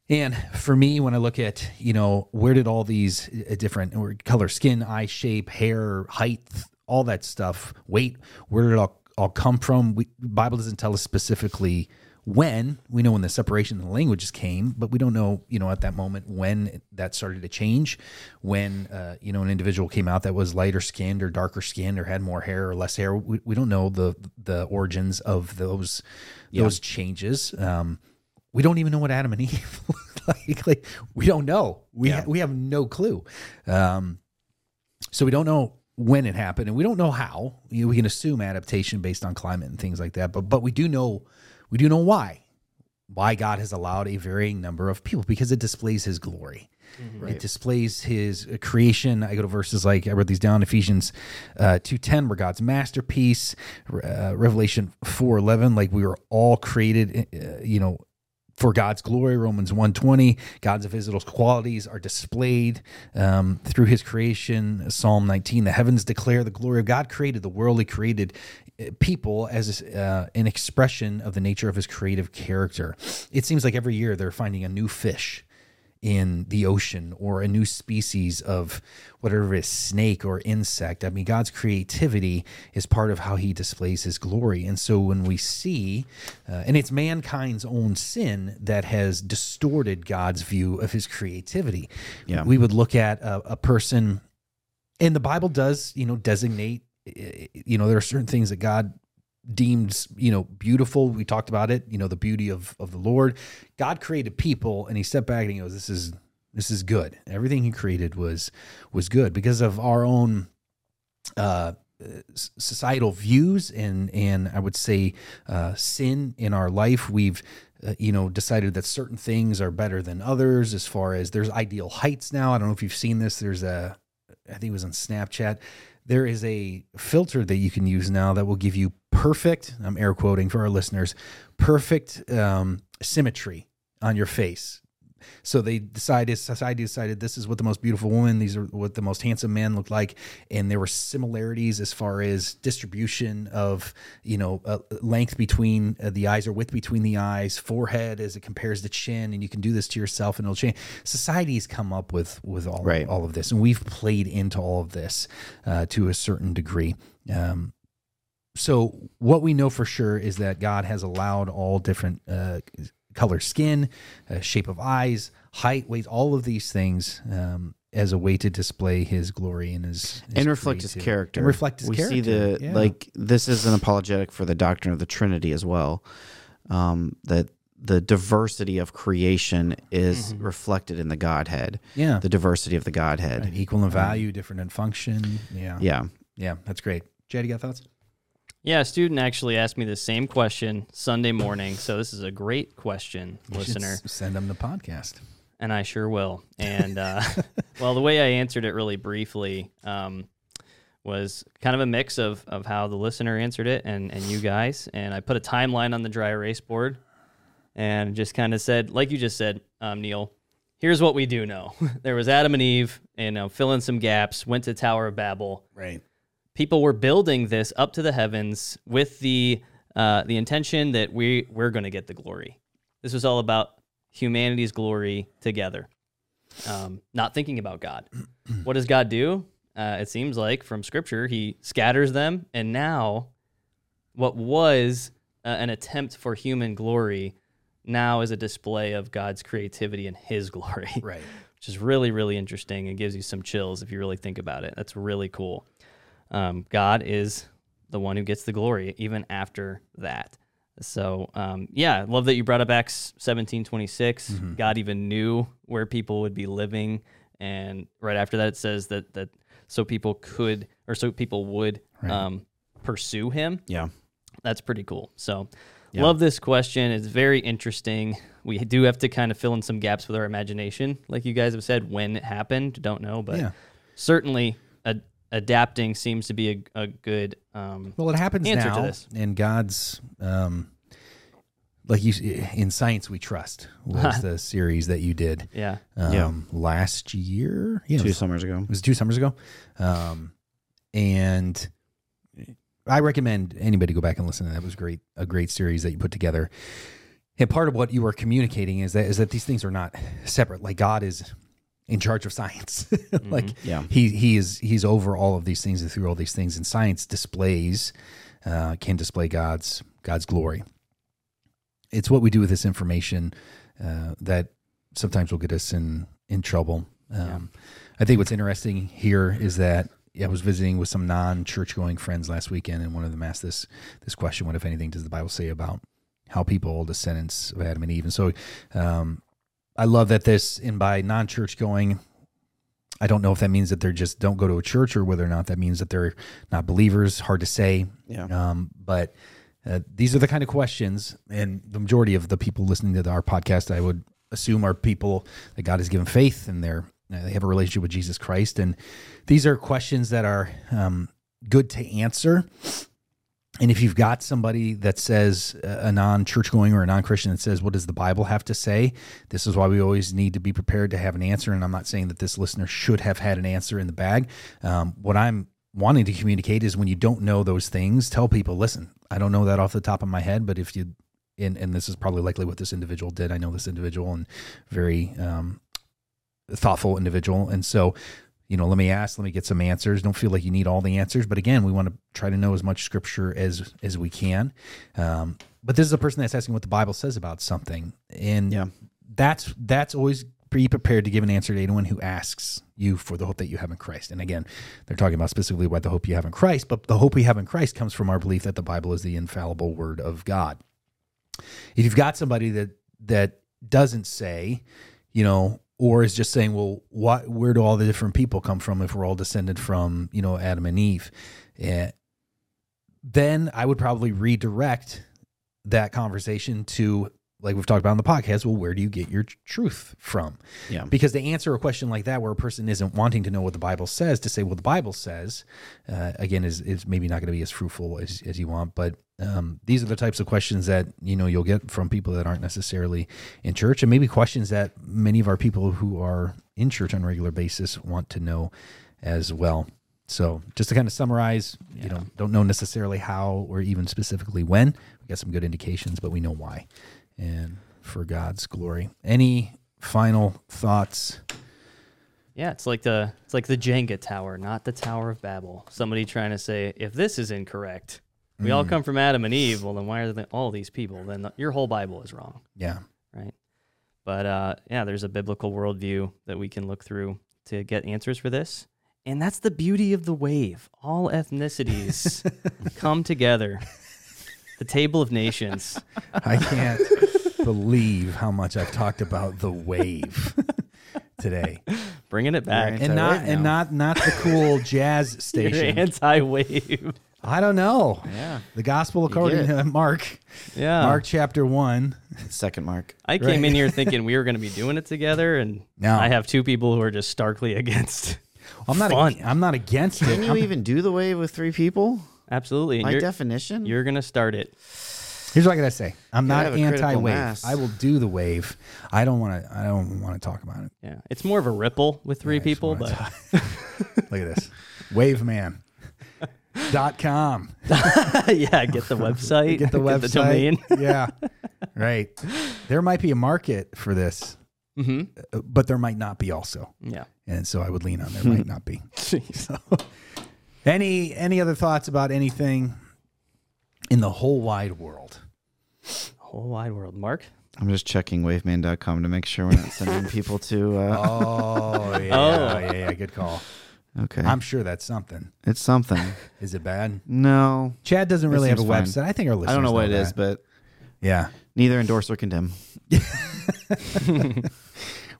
And for me, when I look at, you know, where did all these uh, different or color, skin, eye shape, hair, height, all that stuff. Wait, where did it all, all come from? We, Bible doesn't tell us specifically when. We know when the separation of the languages came, but we don't know, you know, at that moment when that started to change. When, uh, you know, an individual came out that was lighter skinned or darker skinned or had more hair or less hair. We, we don't know the the origins of those those changes. Um, we don't even know what Adam and Eve <laughs> like, like. We don't know. We Yeah. ha- we have no clue. Um, so we don't know when it happened, and we don't know how. You know, we can assume adaptation based on climate and things like that, but but we do know we do know why. Why God has allowed a varying number of people because it displays His glory. It displays His creation. I go to verses like I wrote these down: Ephesians uh, two ten, where God's masterpiece. Uh, Revelation four eleven, like we were all created. Uh, you know, for God's glory, Romans 120, God's invisible qualities are displayed um, through his creation. Psalm 19, the heavens declare the glory of God created the world. He created uh, people as uh, an expression of the nature of his creative character. It seems like every year they're finding a new fish in the ocean or a new species of whatever it is snake or insect. I mean god's creativity is part of how he displays his glory. And so when we see uh, and it's mankind's own sin that has distorted god's view of his creativity. Yeah. we would look at a, a person and the bible does you know designate eh, you know there are certain things that god deemed you know beautiful. We talked about it you know the beauty of of the lord. God created people and he stepped back and he goes this is this is good. Everything he created was was good because of our own uh societal views and and i would say uh sin in our life. We've uh, you know decided that certain things are better than others as far as there's ideal heights now. I don't know if you've seen this. There's a i think it was on snapchat there is a filter that you can use now that will give you perfect i'm air quoting for our listeners perfect um, symmetry on your face so they decided society decided this is what the most beautiful woman these are what the most handsome man looked like. And there were similarities as far as distribution of you know uh, length between uh, the eyes or width between the eyes forehead as it compares to chin and you can do this to yourself and it'll change. Society's come up with with all, Right. all of this and we've played into all of this uh, to a certain degree. Um, so what we know for sure is that God has allowed all different uh, color skin, uh, shape of eyes, height, weight, all of these things um, as a way to display His glory and His, his and reflect his character. And reflect His we character. see the Yeah. like this is an apologetic for the doctrine of the Trinity as well. Um, that the diversity of creation is reflected in the Godhead. yeah, The diversity of the Godhead. Right, equal in value, different in function. Yeah, Yeah. yeah, that's great. Jed, you got thoughts? Yeah, a student actually asked me the same question Sunday morning. So this is a great question, You listener, send them the podcast. and I sure will. And uh, <laughs> well, the way I answered it really briefly um, was kind of a mix of of how the listener answered it and and you guys. And I put a timeline on the dry erase board, and just kind of said, like you just said, um, Neal. Here's what we do know: <laughs> there was Adam and Eve, and uh, fill in some gaps. Went to Tower of Babel Right. People were building this up to the heavens with the uh, the intention that we we're going to get the glory. This was all about humanity's glory together, um, not thinking about God. <clears throat> what does God do? Uh, it seems like from Scripture, He scatters them, and now what was uh, an attempt for human glory now is a display of God's creativity and His <laughs> glory Right. which is really really interesting and gives you some chills if you really think about it that's really cool um, god is the one who gets the glory even after that so um, yeah love that you brought up acts 17 26 god even knew where people would be living and right after that it says that that so people could or so people would Right. um, pursue him Yeah. that's pretty cool. So, Yeah. love this question. It's very interesting. We do have to kind of fill in some gaps with our imagination, like you guys have said. When it happened, don't know, but Yeah. certainly ad- adapting seems to be a, a good. Um, Well, it happens Answer to now, this. and God's, um, like you in science we trust was <laughs> the series that you did, yeah, um, Yeah. last year. Yeah, Two was, summers ago. it was two summers ago, um, and I recommend anybody go back and listen to that. It was great, a great series that you put together. And part of what you are communicating is that is that these things are not separate. Like God is in charge of science. <laughs> like Yeah. he he is he's over all of these things and through all these things, and science displays uh, can display God's God's glory. It's what we do with this information uh, that sometimes will get us in in trouble. Um, I think what's interesting here is that I was visiting with some non church going friends last weekend, and one of them asked this this question: What, if anything, does the Bible say about how people, the descendants of Adam and Eve? And so, um, I love that this, and by non church going, I don't know if that means that they're just don't go to a church or whether or not that means that they're not believers. Hard to say. Yeah. Um, but uh, these are the kind of questions, and the majority of the people listening to our podcast, I would assume, are people that God has given faith and they're uh, they have a relationship with Jesus Christ, and these are questions that are um, good to answer. And if you've got somebody that says uh, a non church going or a non Christian that says, What does the Bible have to say? This is why we always need to be prepared to have an answer. And I'm not saying that this listener should have had an answer in the bag. Um, what I'm wanting to communicate is when you don't know those things, tell people, Listen, I don't know that off the top of my head, but if you, and, and this is probably likely what this individual did. I know this individual and very um, thoughtful individual. And so, you know, let me ask, let me get some answers. Don't feel like you need all the answers, but again, we want to try to know as much scripture as as we can. Um, but this is a person that's asking what the Bible says about something, and Yeah. that's that's always be prepared to give an answer to anyone who asks you for the hope that you have in Christ. And again, they're talking about specifically about the hope you have in Christ, but the hope we have in Christ comes from our belief that the Bible is the infallible word of God. If you've got somebody that that doesn't say, you know, or is just saying, well, what, where do all the different people come from if we're all descended from, you know, Adam and Eve? Eh, then I would probably redirect that conversation to, like we've talked about on the podcast, well, where do you get your truth from? Yeah. Because to answer a question like that, where a person isn't wanting to know what the Bible says, to say, well, the Bible says, uh, again, is, is maybe not going to be as fruitful as, as you want. But um, these are the types of questions that, you know, you'll get from people that aren't necessarily in church and maybe questions that many of our people who are in church on a regular basis want to know as well. So just to kind of summarize, you know, don't know necessarily how or even specifically when. We got some good indications, but we know why. And for God's glory. Any final thoughts? Yeah, it's like the it's like the Jenga tower, not the Tower of Babel. Somebody trying to say if this is incorrect, we all come from Adam and Eve. Well, then why are they, all these people? Then the, your whole Bible is wrong, Yeah. right? But uh, yeah, there's a biblical worldview that we can look through to get answers for this, and that's the beauty of the wave. All ethnicities <laughs> come together. The table of nations. I can't believe how much I've talked about the wave today. Bringing it back. And not and not not the cool jazz <laughs> You're station. anti-wave. I don't know. Yeah. The gospel according to <laughs> Mark. Yeah. Mark chapter 1. Second mark. I came in here thinking <laughs> we were going to be doing it together, and No. I have two people who are just starkly against. I'm not Fun. ag- I'm not against it. Can you I'm- even do the wave with three people? Absolutely. By you're, definition? you're going to start it. Here's what I gotta say. I'm Gotta not have a critical anti-wave. I will do the wave. I don't want to. I don't want to talk about it. Yeah. It's more of a ripple with three I just people, but <laughs> Look at this. Waveman. Dot com. <laughs> yeah, get the website, <laughs> Get the website. the domain. <laughs> yeah. Right. There might be a market for this, hmm uh, but there might not be also. Yeah. And so I would lean on there might not be. So, any any other thoughts about anything in the whole wide world? Whole wide world. Mark? I'm just checking waveman.com to make sure we're not sending people to. Uh, Oh yeah, Oh. yeah, yeah. Good call. Okay. I'm sure that's something. it's something. <laughs> Is it bad? No. Chad doesn't really have a seems fine. website. I think our listeners. I don't know what it that. is, but Yeah. neither endorse or condemn. <laughs>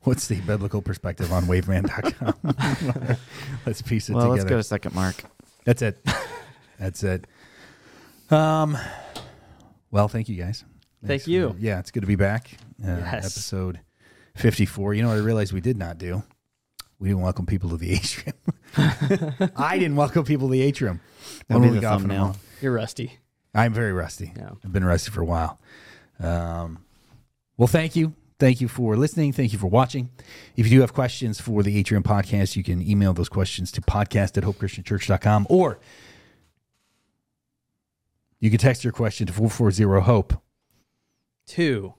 What's the biblical perspective on waveman.com? <laughs> let's piece it together. Well, let's together. go to second mark. That's it. That's it. Um. Well, thank you guys. Thank for- you. yeah, it's good to be back. Uh, Yes. Episode fifty-four. You know what I realized we did not do? We didn't welcome people to the <laughs> atrium. I didn't welcome people to the atrium. That'll One be the off in a thumbnail. You're rusty. I'm very rusty. Yeah. I've been rusty for a while. Um, well, thank you. Thank you for listening. Thank you for watching. If you do have questions for the Atrium podcast, you can email those questions to podcast at hopechristianchurch.com or you can text your question to 440 HOPE. Two.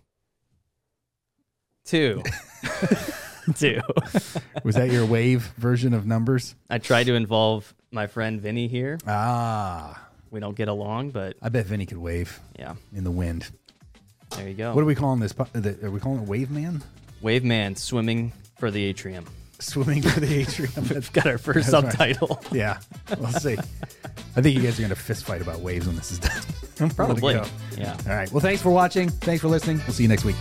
Two. <laughs> <laughs> too. <laughs> Was that your wave version of numbers? I tried to involve my friend Vinny here. Ah, We don't get along, but I bet Vinny could wave yeah, in the wind. there you go. What are we calling this? Are we calling it Wave Man? Wave man swimming for the atrium. Swimming for the <laughs> atrium. That's- We've got our first That's right. subtitle. yeah, we'll see. I think you guys are going to fist fight about waves when this is done. We'll let it Probably. Yeah. All right. Well, thanks for watching. Thanks for listening. We'll see you next week.